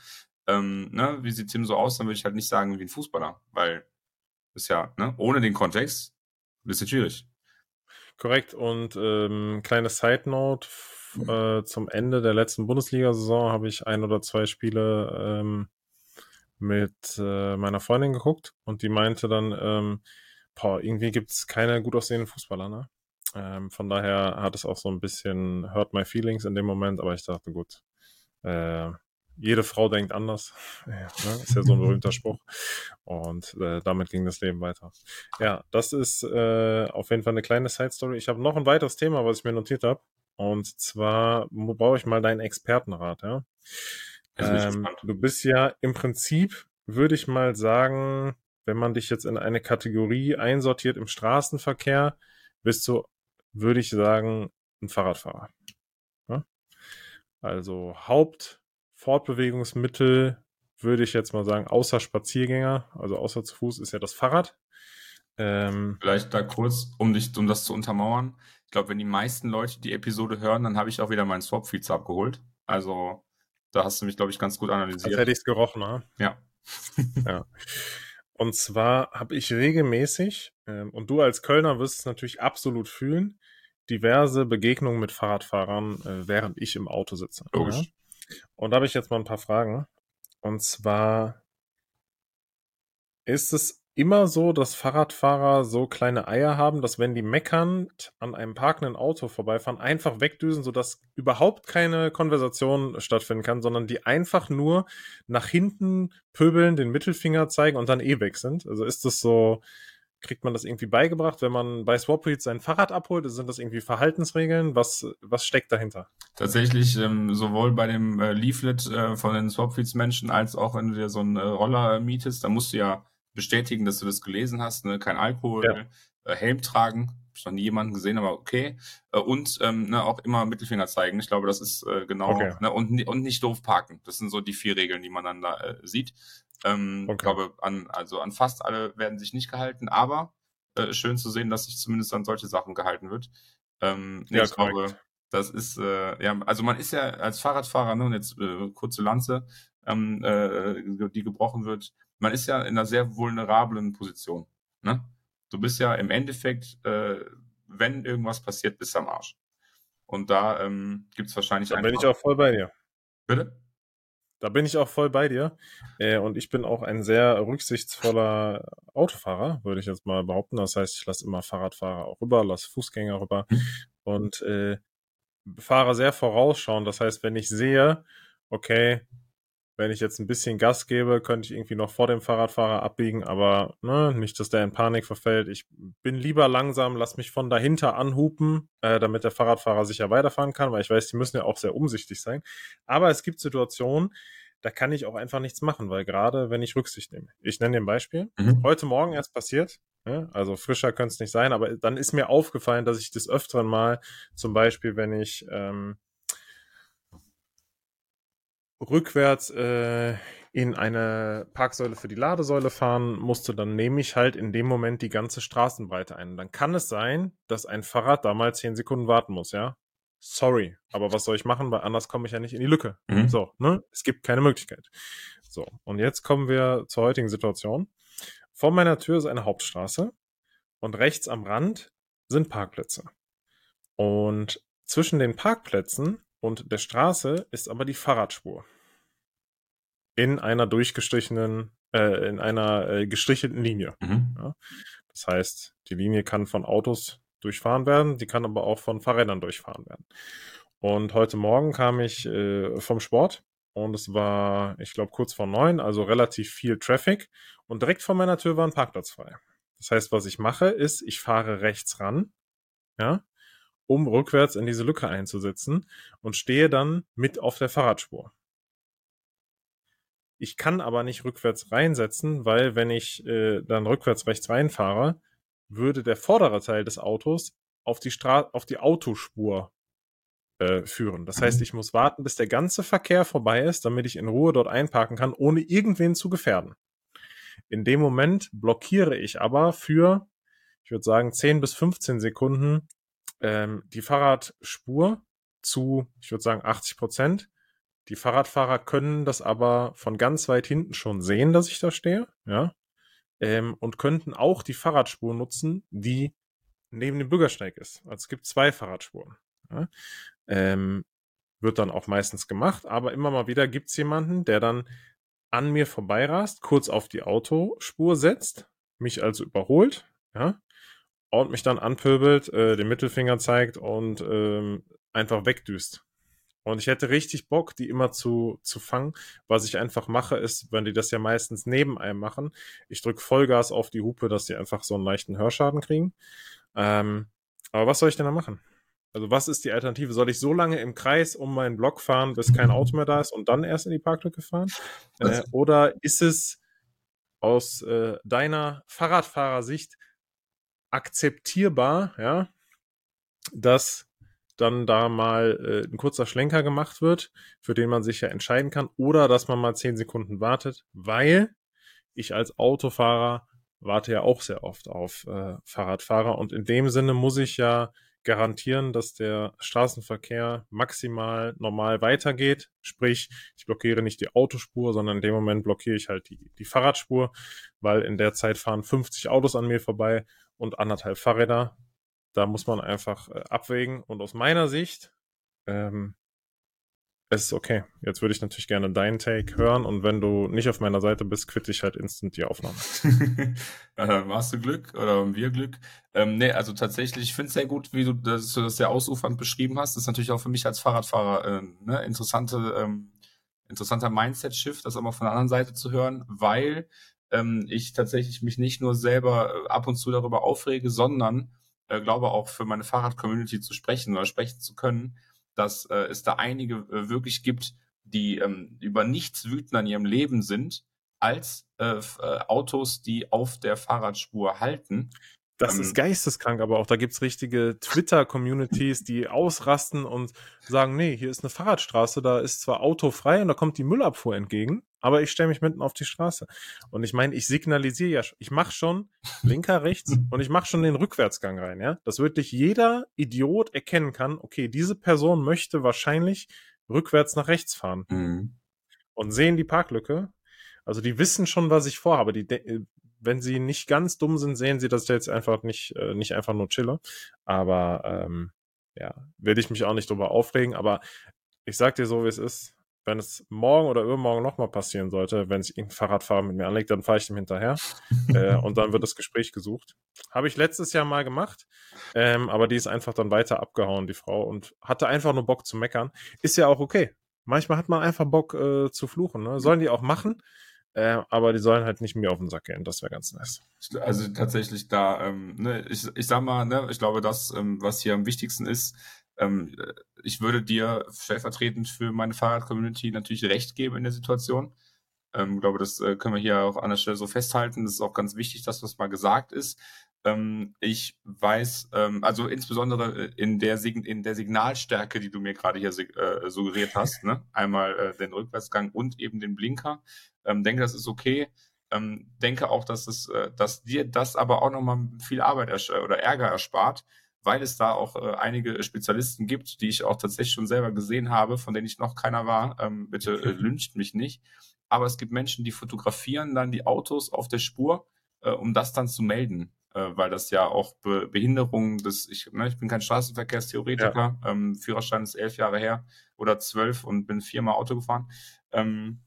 ähm, ne, wie sieht Tim so aus, dann würde ich halt nicht sagen wie ein Fußballer, weil ist ja, ne, ohne den Kontext, ein bisschen schwierig. Korrekt. Und ähm, kleine Side Note äh, zum Ende der letzten Bundesliga-Saison habe ich ein oder zwei Spiele ähm, mit äh, meiner Freundin geguckt und die meinte dann, ähm, boah, irgendwie gibt es keine gut aussehenden Fußballer, ne? Ähm, von daher hat es auch so ein bisschen hurt my feelings in dem Moment, aber ich dachte, gut, äh, jede Frau denkt anders. Ja, ne? Ist ja so ein berühmter Spruch. Und äh, damit ging das Leben weiter. Ja, das ist äh, auf jeden Fall eine kleine Side Story. Ich habe noch ein weiteres Thema, was ich mir notiert habe. Und zwar brauche ich mal deinen Expertenrat, ja. Ähm, du bist ja im Prinzip, würde ich mal sagen, wenn man dich jetzt in eine Kategorie einsortiert im Straßenverkehr, bist du, würde ich sagen, ein Fahrradfahrer. Ja? Also Hauptfortbewegungsmittel würde ich jetzt mal sagen, außer Spaziergänger, also außer zu Fuß, ist ja das Fahrrad. Ähm, Vielleicht da kurz, um dich, um das zu untermauern. Ich glaube, wenn die meisten Leute die Episode hören, dann habe ich auch wieder meinen Swap-Feeds abgeholt. Also, da hast du mich, glaube ich, ganz gut analysiert. Als hätte ich es gerochen, ne? Ja. ja. Und zwar habe ich regelmäßig, ähm, und du als Kölner wirst es natürlich absolut fühlen, diverse Begegnungen mit Fahrradfahrern, äh, während ich im Auto sitze. Logisch. Ja? Und da habe ich jetzt mal ein paar Fragen. Und zwar ist es immer so, dass Fahrradfahrer so kleine Eier haben, dass wenn die meckernd an einem parkenden Auto vorbeifahren, einfach wegdüsen, sodass überhaupt keine Konversation stattfinden kann, sondern die einfach nur nach hinten pöbeln, den Mittelfinger zeigen und dann eh weg sind. Also ist das so, kriegt man das irgendwie beigebracht, wenn man bei Swaplead sein Fahrrad abholt? Sind das irgendwie Verhaltensregeln? Was, was steckt dahinter? Tatsächlich, ähm, sowohl bei dem äh, Leaflet äh, von den Swapfeeds-Menschen als auch wenn du dir so einen äh, Roller mietest, da musst du ja bestätigen, dass du das gelesen hast, ne? kein Alkohol, ja. äh, Helm tragen, ich noch nie jemanden gesehen, aber okay. Äh, und ähm, ne, auch immer Mittelfinger zeigen. Ich glaube, das ist äh, genau. Okay. Ne, und, und nicht doof parken. Das sind so die vier Regeln, die man dann da äh, sieht. Ähm, okay. Ich glaube, an, also an fast alle werden sich nicht gehalten, aber schön zu sehen, dass sich zumindest an solche Sachen gehalten wird. Ähm, ja, ich korrekt. glaube, das ist, ja, also man ist ja als Fahrradfahrer, ne, und jetzt kurze Lanze, ähm, äh, die gebrochen wird, man ist ja in einer sehr vulnerablen Position. Ne? Du bist ja im Endeffekt, äh, wenn irgendwas passiert, bist du am Arsch. Und da ähm, gibt es wahrscheinlich. Da bin ich auch voll bei dir. Bitte? Da bin ich auch voll bei dir. Äh, und ich bin auch ein sehr rücksichtsvoller Autofahrer, würde ich jetzt mal behaupten. Das heißt, ich lasse immer Fahrradfahrer auch rüber, lasse Fußgänger rüber hm. und äh, fahre sehr vorausschauend. Das heißt, wenn ich sehe, okay, wenn ich jetzt ein bisschen Gas gebe, könnte ich irgendwie noch vor dem Fahrradfahrer abbiegen, aber ne, nicht, dass der in Panik verfällt. Ich bin lieber langsam, lass mich von dahinter anhupen, äh, damit der Fahrradfahrer sicher weiterfahren kann, weil ich weiß, die müssen ja auch sehr umsichtig sein. Aber es gibt Situationen, da kann ich auch einfach nichts machen, weil gerade wenn ich Rücksicht nehme. Ich nenne dir ein Beispiel. Mhm. Heute Morgen erst passiert, ne? also frischer könnte es nicht sein, aber dann ist mir aufgefallen, dass ich des Öfteren mal, zum Beispiel, wenn ich ähm, rückwärts äh, in eine Parksäule für die Ladesäule fahren musste, dann nehme ich halt in dem Moment die ganze Straßenbreite ein. Dann kann es sein, dass ein Fahrrad da mal zehn Sekunden warten muss, ja. Sorry, aber was soll ich machen, weil anders komme ich ja nicht in die Lücke. Mhm. So, ne? Es gibt keine Möglichkeit. So, und jetzt kommen wir zur heutigen Situation. Vor meiner Tür ist eine Hauptstraße und rechts am Rand sind Parkplätze. Und zwischen den Parkplätzen und der Straße ist aber die Fahrradspur. In einer durchgestrichenen, äh, in einer äh, gestrichelten Linie. Mhm. Ja? Das heißt, die Linie kann von Autos durchfahren werden, die kann aber auch von Fahrrädern durchfahren werden. Und heute Morgen kam ich äh, vom Sport und es war, ich glaube, kurz vor neun, also relativ viel Traffic und direkt vor meiner Tür war ein Parkplatz frei. Das heißt, was ich mache, ist, ich fahre rechts ran, ja, um rückwärts in diese Lücke einzusetzen und stehe dann mit auf der Fahrradspur. Ich kann aber nicht rückwärts reinsetzen, weil wenn ich äh, dann rückwärts rechts reinfahre, würde der vordere Teil des Autos auf die, Stra auf die Autospur äh, führen. Das heißt, mhm. ich muss warten, bis der ganze Verkehr vorbei ist, damit ich in Ruhe dort einparken kann, ohne irgendwen zu gefährden. In dem Moment blockiere ich aber für, ich würde sagen, 10 bis 15 Sekunden ähm, die Fahrradspur zu, ich würde sagen, 80 Prozent. Die Fahrradfahrer können das aber von ganz weit hinten schon sehen, dass ich da stehe, ja, ähm, und könnten auch die Fahrradspur nutzen, die neben dem Bürgersteig ist. Also es gibt zwei Fahrradspuren. Ja. Ähm, wird dann auch meistens gemacht, aber immer mal wieder gibt es jemanden, der dann an mir vorbeirast, kurz auf die Autospur setzt, mich also überholt, ja, und mich dann anpöbelt, äh, den Mittelfinger zeigt und ähm, einfach wegdüst. Und ich hätte richtig Bock, die immer zu, zu fangen. Was ich einfach mache, ist, wenn die das ja meistens neben einem machen, ich drücke Vollgas auf die Hupe, dass die einfach so einen leichten Hörschaden kriegen. Ähm, aber was soll ich denn da machen? Also was ist die Alternative? Soll ich so lange im Kreis um meinen Block fahren, bis kein Auto mehr da ist und dann erst in die Parklücke fahren? Äh, oder ist es aus äh, deiner Fahrradfahrersicht akzeptierbar, ja, dass dann da mal äh, ein kurzer Schlenker gemacht wird, für den man sich ja entscheiden kann, oder dass man mal zehn Sekunden wartet, weil ich als Autofahrer warte ja auch sehr oft auf äh, Fahrradfahrer. Und in dem Sinne muss ich ja garantieren, dass der Straßenverkehr maximal normal weitergeht. Sprich, ich blockiere nicht die Autospur, sondern in dem Moment blockiere ich halt die, die Fahrradspur, weil in der Zeit fahren 50 Autos an mir vorbei und anderthalb Fahrräder. Da muss man einfach äh, abwägen. Und aus meiner Sicht ähm, es ist okay. Jetzt würde ich natürlich gerne deinen Take hören und wenn du nicht auf meiner Seite bist, quitte ich halt instant die Aufnahme. hast du Glück oder haben wir Glück? Ähm, nee, also tatsächlich, ich finde es sehr gut, wie du das, du das sehr ausufernd beschrieben hast. Das ist natürlich auch für mich als Fahrradfahrer äh, ne, interessante, ähm, interessanter Mindset-Shift, das aber von der anderen Seite zu hören, weil ähm, ich tatsächlich mich nicht nur selber äh, ab und zu darüber aufrege, sondern äh, glaube auch für meine Fahrrad-Community zu sprechen oder sprechen zu können dass äh, es da einige äh, wirklich gibt, die ähm, über nichts wütend an ihrem Leben sind, als äh, äh, Autos, die auf der Fahrradspur halten. Das ähm, ist geisteskrank, aber auch da gibt's richtige Twitter-Communities, die ausrasten und sagen, nee, hier ist eine Fahrradstraße, da ist zwar autofrei und da kommt die Müllabfuhr entgegen, aber ich stelle mich mitten auf die Straße. Und ich meine, ich signalisiere ja, ich mache schon linker, rechts und ich mache schon den Rückwärtsgang rein, ja, dass wirklich jeder Idiot erkennen kann, okay, diese Person möchte wahrscheinlich rückwärts nach rechts fahren. Mhm. Und sehen die Parklücke. Also die wissen schon, was ich vorhabe. Die wenn sie nicht ganz dumm sind, sehen sie, dass ich jetzt einfach nicht, äh, nicht einfach nur chille. Aber ähm, ja, werde ich mich auch nicht drüber aufregen. Aber ich sag dir so, wie es ist. Wenn es morgen oder übermorgen nochmal passieren sollte, wenn sich irgendein Fahrradfahrer mit mir anlegt, dann fahre ich dem hinterher. äh, und dann wird das Gespräch gesucht. Habe ich letztes Jahr mal gemacht, ähm, aber die ist einfach dann weiter abgehauen, die Frau, und hatte einfach nur Bock zu meckern. Ist ja auch okay. Manchmal hat man einfach Bock äh, zu fluchen. Ne? Sollen die auch machen. Äh, aber die sollen halt nicht mir auf den Sack gehen. Das wäre ganz nice. Also tatsächlich da, ähm, ne, ich, ich sag mal, ne, ich glaube, das, ähm, was hier am wichtigsten ist, ähm, ich würde dir stellvertretend für meine Fahrrad-Community natürlich recht geben in der Situation. Ähm, ich glaube, das äh, können wir hier auch an der Stelle so festhalten. Das ist auch ganz wichtig, dass das mal gesagt ist. Ähm, ich weiß, ähm, also insbesondere äh, in der, Sig in der Signalstärke, die du mir gerade hier äh, suggeriert hast, ne? einmal äh, den Rückwärtsgang und eben den Blinker, ähm, denke, das ist okay. Ähm, denke auch, dass es, äh, dass dir das aber auch nochmal viel Arbeit oder Ärger erspart, weil es da auch äh, einige Spezialisten gibt, die ich auch tatsächlich schon selber gesehen habe, von denen ich noch keiner war. Ähm, bitte äh, lyncht mich nicht. Aber es gibt Menschen, die fotografieren dann die Autos auf der Spur, äh, um das dann zu melden äh, weil das ja auch Be Behinderungen des, ich, ne, ich bin kein Straßenverkehrstheoretiker, ja. ähm, Führerschein ist elf Jahre her oder zwölf und bin viermal Auto gefahren. Ähm,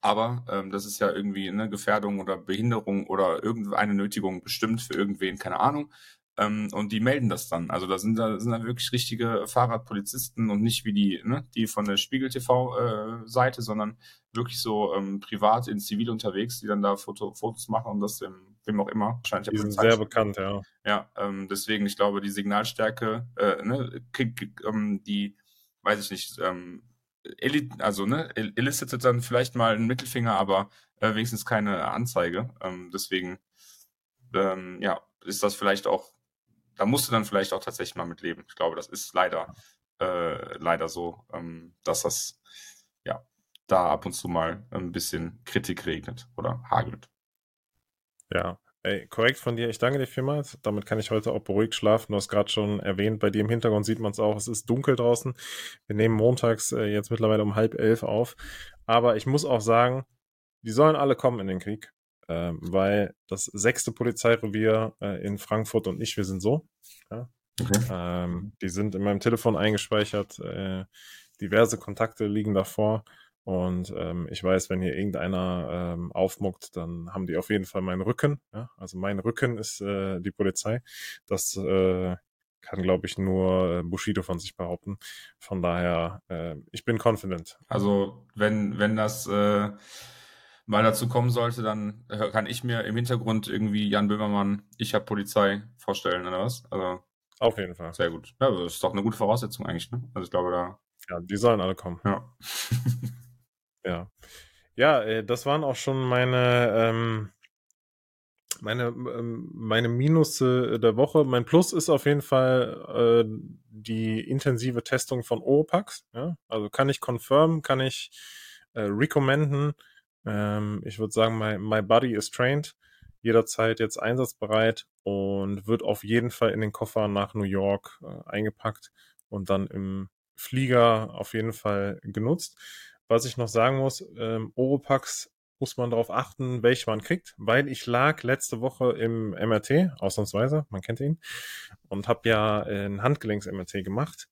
aber ähm, das ist ja irgendwie eine Gefährdung oder Behinderung oder irgendeine Nötigung bestimmt für irgendwen, keine Ahnung. Ähm, und die melden das dann. Also da sind da sind da wirklich richtige Fahrradpolizisten und nicht wie die, ne, die von der Spiegel TV-Seite, äh, sondern wirklich so ähm, privat in Zivil unterwegs, die dann da Foto, Fotos machen und das dem, wem auch immer. Wahrscheinlich die sind sehr bekannt, ja. Ja, ähm, deswegen, ich glaube, die Signalstärke, äh, ne, ähm, die, weiß ich nicht, ähm, also ne, elicitet dann vielleicht mal einen Mittelfinger, aber äh, wenigstens keine Anzeige. Ähm, deswegen, ähm, ja, ist das vielleicht auch, da musst du dann vielleicht auch tatsächlich mal mit leben. Ich glaube, das ist leider, äh, leider so, ähm, dass das, ja, da ab und zu mal ein bisschen Kritik regnet oder hagelt. Ja, Ey, korrekt von dir. Ich danke dir vielmals. Damit kann ich heute auch beruhigt schlafen. Du hast gerade schon erwähnt, bei dir im Hintergrund sieht man es auch. Es ist dunkel draußen. Wir nehmen montags äh, jetzt mittlerweile um halb elf auf. Aber ich muss auch sagen, die sollen alle kommen in den Krieg, äh, weil das sechste Polizeirevier äh, in Frankfurt und ich, wir sind so. Ja? Okay. Ähm, die sind in meinem Telefon eingespeichert. Äh, diverse Kontakte liegen davor. Und ähm, ich weiß, wenn hier irgendeiner ähm, aufmuckt, dann haben die auf jeden Fall meinen Rücken. Ja? Also mein Rücken ist äh, die Polizei. Das äh, kann, glaube ich, nur äh, Bushido von sich behaupten. Von daher, äh, ich bin confident. Also wenn, wenn das äh, mal dazu kommen sollte, dann äh, kann ich mir im Hintergrund irgendwie Jan Böhmermann, ich habe Polizei vorstellen oder was? Also auf jeden Fall. Sehr gut. Ja, das ist doch eine gute Voraussetzung eigentlich. Ne? Also ich glaube da. Ja, die sollen alle kommen. Ja. Ja. Ja, äh, das waren auch schon meine, ähm, meine, ähm, meine Minus der Woche. Mein Plus ist auf jeden Fall äh, die intensive Testung von Oropax. Ja? Also kann ich confirm, kann ich äh, recommenden. Ähm, ich würde sagen, my, my body is trained, jederzeit jetzt einsatzbereit und wird auf jeden Fall in den Koffer nach New York äh, eingepackt und dann im Flieger auf jeden Fall genutzt. Was ich noch sagen muss, ähm, Oropax muss man darauf achten, welche man kriegt, weil ich lag letzte Woche im MRT, ausnahmsweise, man kennt ihn, und habe ja ein Handgelenks-MRT gemacht.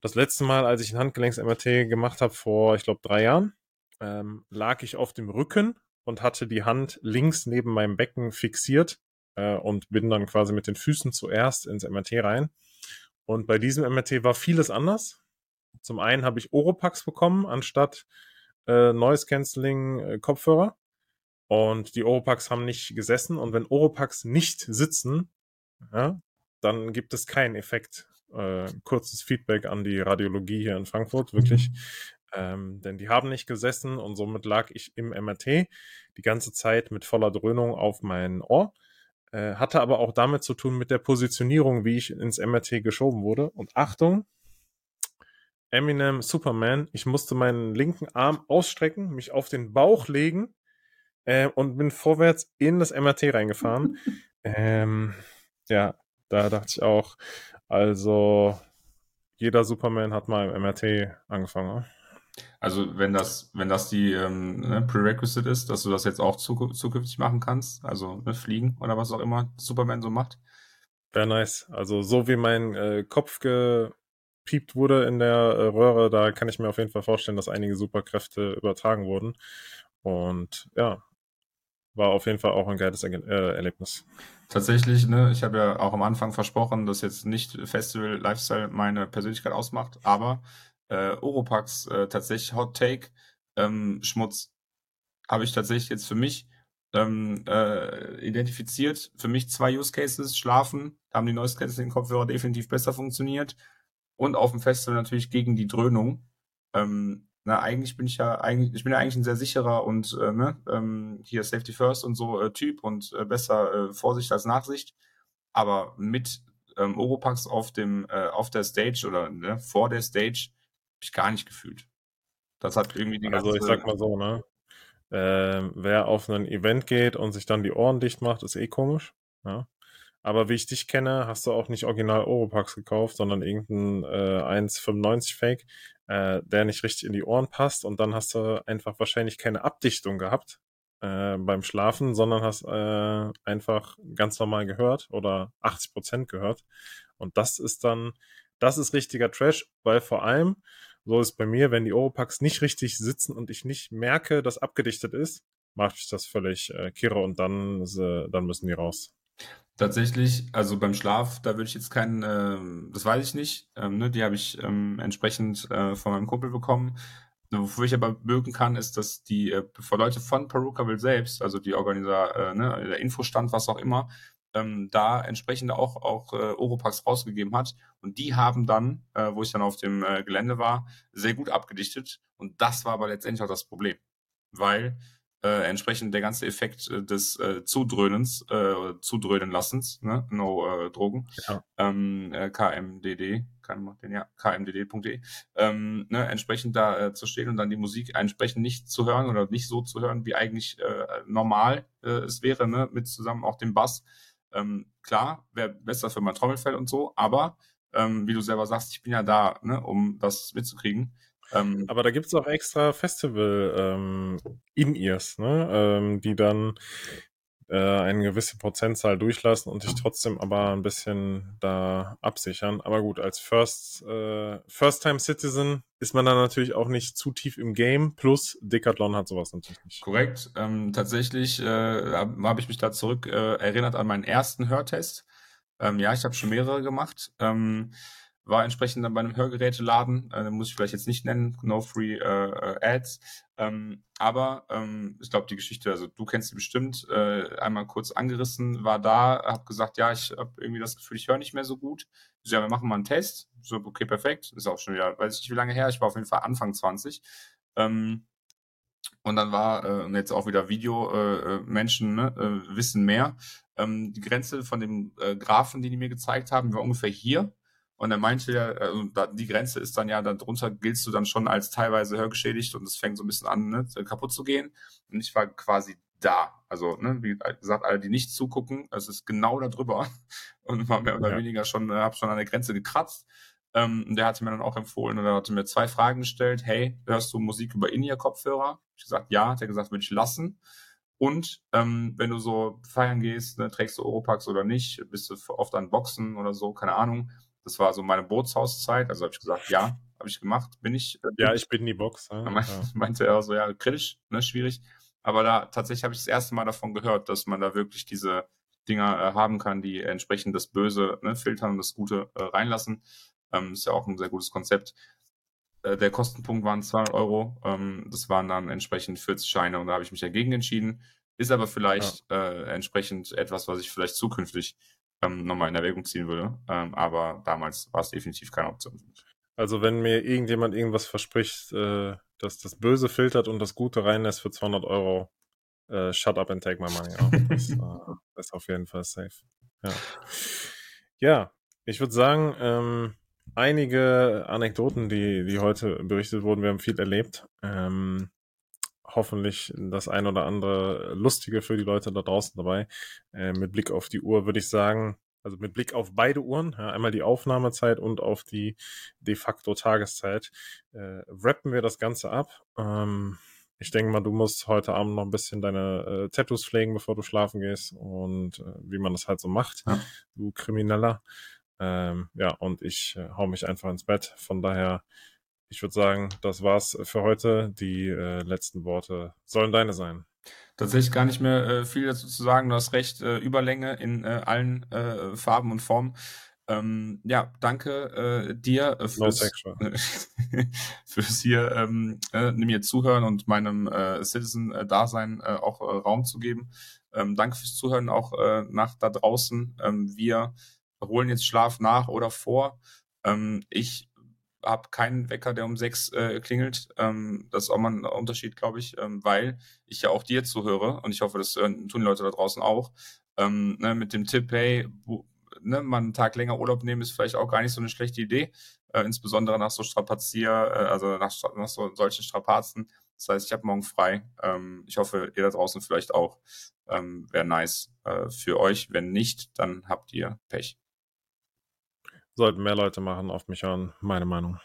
Das letzte Mal, als ich ein Handgelenks-MRT gemacht habe, vor, ich glaube, drei Jahren, ähm, lag ich auf dem Rücken und hatte die Hand links neben meinem Becken fixiert äh, und bin dann quasi mit den Füßen zuerst ins MRT rein. Und bei diesem MRT war vieles anders. Zum einen habe ich Oropax bekommen, anstatt äh, Noise Cancelling äh, Kopfhörer. Und die Oropax haben nicht gesessen. Und wenn Oropax nicht sitzen, ja, dann gibt es keinen Effekt. Äh, kurzes Feedback an die Radiologie hier in Frankfurt, wirklich. Ähm, denn die haben nicht gesessen und somit lag ich im MRT die ganze Zeit mit voller Dröhnung auf mein Ohr. Äh, hatte aber auch damit zu tun mit der Positionierung, wie ich ins MRT geschoben wurde. Und Achtung, Eminem Superman. Ich musste meinen linken Arm ausstrecken, mich auf den Bauch legen äh, und bin vorwärts in das MRT reingefahren. ähm, ja, da dachte ich auch, also jeder Superman hat mal im MRT angefangen. Also wenn das, wenn das die ähm, ne, Prerequisite ist, dass du das jetzt auch zukünftig machen kannst, also ne, fliegen oder was auch immer Superman so macht. Wäre nice. Also so wie mein äh, Kopf ge gepiept wurde in der äh, Röhre, da kann ich mir auf jeden Fall vorstellen, dass einige Superkräfte übertragen wurden. Und ja, war auf jeden Fall auch ein geiles äh, Erlebnis. Tatsächlich, ne, ich habe ja auch am Anfang versprochen, dass jetzt nicht Festival Lifestyle meine Persönlichkeit ausmacht, aber äh, Oropax äh, tatsächlich Hot Take ähm, Schmutz habe ich tatsächlich jetzt für mich ähm, äh, identifiziert. Für mich zwei Use Cases, Schlafen, da haben die Noise Cancelling Kopfhörer definitiv besser funktioniert und auf dem Festival natürlich gegen die Dröhnung. Ähm, na, eigentlich bin ich ja eigentlich, ich bin ja eigentlich ein sehr sicherer und äh, ne, ähm, hier Safety First und so äh, Typ und äh, besser äh, Vorsicht als Nachsicht. Aber mit ähm, Oropax auf dem äh, auf der Stage oder ne, vor der Stage ich gar nicht gefühlt. Das hat irgendwie die ganze Also ich sag mal so, ne? Äh, wer auf ein Event geht und sich dann die Ohren dicht macht, ist eh komisch. Ja? Aber wie ich dich kenne, hast du auch nicht original Oropax gekauft, sondern irgendein äh, 1,95 Fake, äh, der nicht richtig in die Ohren passt. Und dann hast du einfach wahrscheinlich keine Abdichtung gehabt äh, beim Schlafen, sondern hast äh, einfach ganz normal gehört oder 80 Prozent gehört. Und das ist dann, das ist richtiger Trash, weil vor allem, so ist bei mir, wenn die Oropax nicht richtig sitzen und ich nicht merke, dass abgedichtet ist, mache ich das völlig äh, kirre und dann, äh, dann müssen die raus. Tatsächlich, also beim Schlaf, da würde ich jetzt keinen, äh, das weiß ich nicht, ähm, ne, die habe ich ähm, entsprechend äh, von meinem Kumpel bekommen. Wofür ich aber mögen kann, ist, dass die äh, Leute von Perukaville selbst, also die Organisator, äh, ne, der Infostand, was auch immer, ähm, da entsprechend auch, auch äh, Oropax rausgegeben hat. Und die haben dann, äh, wo ich dann auf dem äh, Gelände war, sehr gut abgedichtet. Und das war aber letztendlich auch das Problem. Weil äh, entsprechend der ganze Effekt äh, des äh, Zudröhnens, äh, Zudröhnen lassens, ne? no äh, Drogen, ja. ähm, äh, KMDD, den ja, kmdd.de, ähm, ne? entsprechend da äh, zu stehen und dann die Musik entsprechend nicht zu hören oder nicht so zu hören, wie eigentlich äh, normal äh, es wäre, ne? mit zusammen auch dem Bass. Ähm, klar, wäre besser für mein Trommelfell und so, aber ähm, wie du selber sagst, ich bin ja da, ne, um das mitzukriegen. Ähm, Aber da gibt es auch extra Festival ähm, In-Ears, ne? ähm, die dann äh, eine gewisse Prozentzahl durchlassen und dich trotzdem aber ein bisschen da absichern. Aber gut, als First, äh, First-Time Citizen ist man dann natürlich auch nicht zu tief im Game. Plus Decathlon hat sowas natürlich nicht. Korrekt. Ähm, tatsächlich äh, habe hab ich mich da zurück äh, erinnert an meinen ersten Hörtest. Ähm, ja, ich habe schon mehrere gemacht. Ähm, war entsprechend dann bei einem Hörgeräteladen, äh, muss ich vielleicht jetzt nicht nennen, no free äh, äh, ads. Ähm, aber ähm, ich glaube, die Geschichte, also du kennst sie bestimmt, äh, einmal kurz angerissen, war da, habe gesagt, ja, ich habe irgendwie das Gefühl, ich höre nicht mehr so gut. So, ja, wir machen mal einen Test. So, okay, perfekt. Ist auch schon wieder, weiß ich nicht, wie lange her. Ich war auf jeden Fall Anfang 20. Ähm, und dann war, äh, und jetzt auch wieder Video, äh, äh, Menschen ne, äh, wissen mehr. Ähm, die Grenze von dem äh, Graphen, die die mir gezeigt haben, war ungefähr hier. Und er meinte ja, also die Grenze ist dann ja, darunter giltst du dann schon als teilweise hörgeschädigt und es fängt so ein bisschen an, ne, kaputt zu gehen. Und ich war quasi da. Also, ne, wie gesagt, alle, die nicht zugucken, es ist genau da drüber. Und war mehr oder ja. weniger schon, äh, hab schon an der Grenze gekratzt. Ähm, der hatte mir dann auch empfohlen oder hatte mir zwei Fragen gestellt. Hey, hörst du Musik über In-Ear-Kopfhörer? Ich gesagt, ja. Hat er gesagt, würde ich lassen. Und ähm, wenn du so feiern gehst, ne, trägst du Oropax oder nicht, bist du oft an Boxen oder so, keine Ahnung. Das war so meine Bootshauszeit. Also habe ich gesagt, ja, habe ich gemacht. Bin ich. Äh, ja, ich bin die Box. Ja. Meinte, ja. meinte er so, ja, kritisch, ne, schwierig. Aber da tatsächlich habe ich das erste Mal davon gehört, dass man da wirklich diese Dinger äh, haben kann, die entsprechend das Böse ne, filtern und das Gute äh, reinlassen. Ähm, ist ja auch ein sehr gutes Konzept. Äh, der Kostenpunkt waren 200 Euro. Ähm, das waren dann entsprechend 40 Scheine und da habe ich mich dagegen entschieden. Ist aber vielleicht ja. äh, entsprechend etwas, was ich vielleicht zukünftig ähm, nochmal in Erwägung ziehen würde. Ähm, aber damals war es definitiv keine Option. Also wenn mir irgendjemand irgendwas verspricht, äh, dass das Böse filtert und das Gute reinlässt für 200 Euro, äh, shut up and take my money. Ja, das, äh, ist auf jeden Fall safe. Ja, ja ich würde sagen, ähm, einige Anekdoten, die, die heute berichtet wurden, wir haben viel erlebt. Ähm, hoffentlich das ein oder andere Lustige für die Leute da draußen dabei. Äh, mit Blick auf die Uhr würde ich sagen, also mit Blick auf beide Uhren, ja, einmal die Aufnahmezeit und auf die de facto Tageszeit, äh, rappen wir das Ganze ab. Ähm, ich denke mal, du musst heute Abend noch ein bisschen deine äh, Tattoos pflegen, bevor du schlafen gehst und äh, wie man das halt so macht, ja. du Krimineller. Ähm, ja, und ich äh, hau mich einfach ins Bett. Von daher, ich würde sagen, das war's für heute. Die äh, letzten Worte sollen deine sein tatsächlich gar nicht mehr äh, viel dazu zu sagen. Du hast recht, äh, Überlänge in äh, allen äh, Farben und Formen. Ähm, ja, danke äh, dir äh, fürs, fürs hier ähm, äh, mir zuhören und meinem äh, Citizen-Dasein äh, auch äh, Raum zu geben. Ähm, danke fürs Zuhören auch äh, nach da draußen. Ähm, wir holen jetzt Schlaf nach oder vor. Ähm, ich habe keinen Wecker, der um sechs äh, klingelt. Ähm, das ist auch mal ein Unterschied, glaube ich, ähm, weil ich ja auch dir zuhöre und ich hoffe, das äh, tun die Leute da draußen auch. Ähm, ne, mit dem Tipp, hey, wo, ne, mal einen Tag länger Urlaub nehmen, ist vielleicht auch gar nicht so eine schlechte Idee, äh, insbesondere nach so Strapazier, äh, also nach, nach so, solchen Strapazen. Das heißt, ich habe morgen frei. Ähm, ich hoffe, ihr da draußen vielleicht auch. Ähm, Wäre nice äh, für euch. Wenn nicht, dann habt ihr Pech. Sollten mehr Leute machen, auf mich hören, meine Meinung.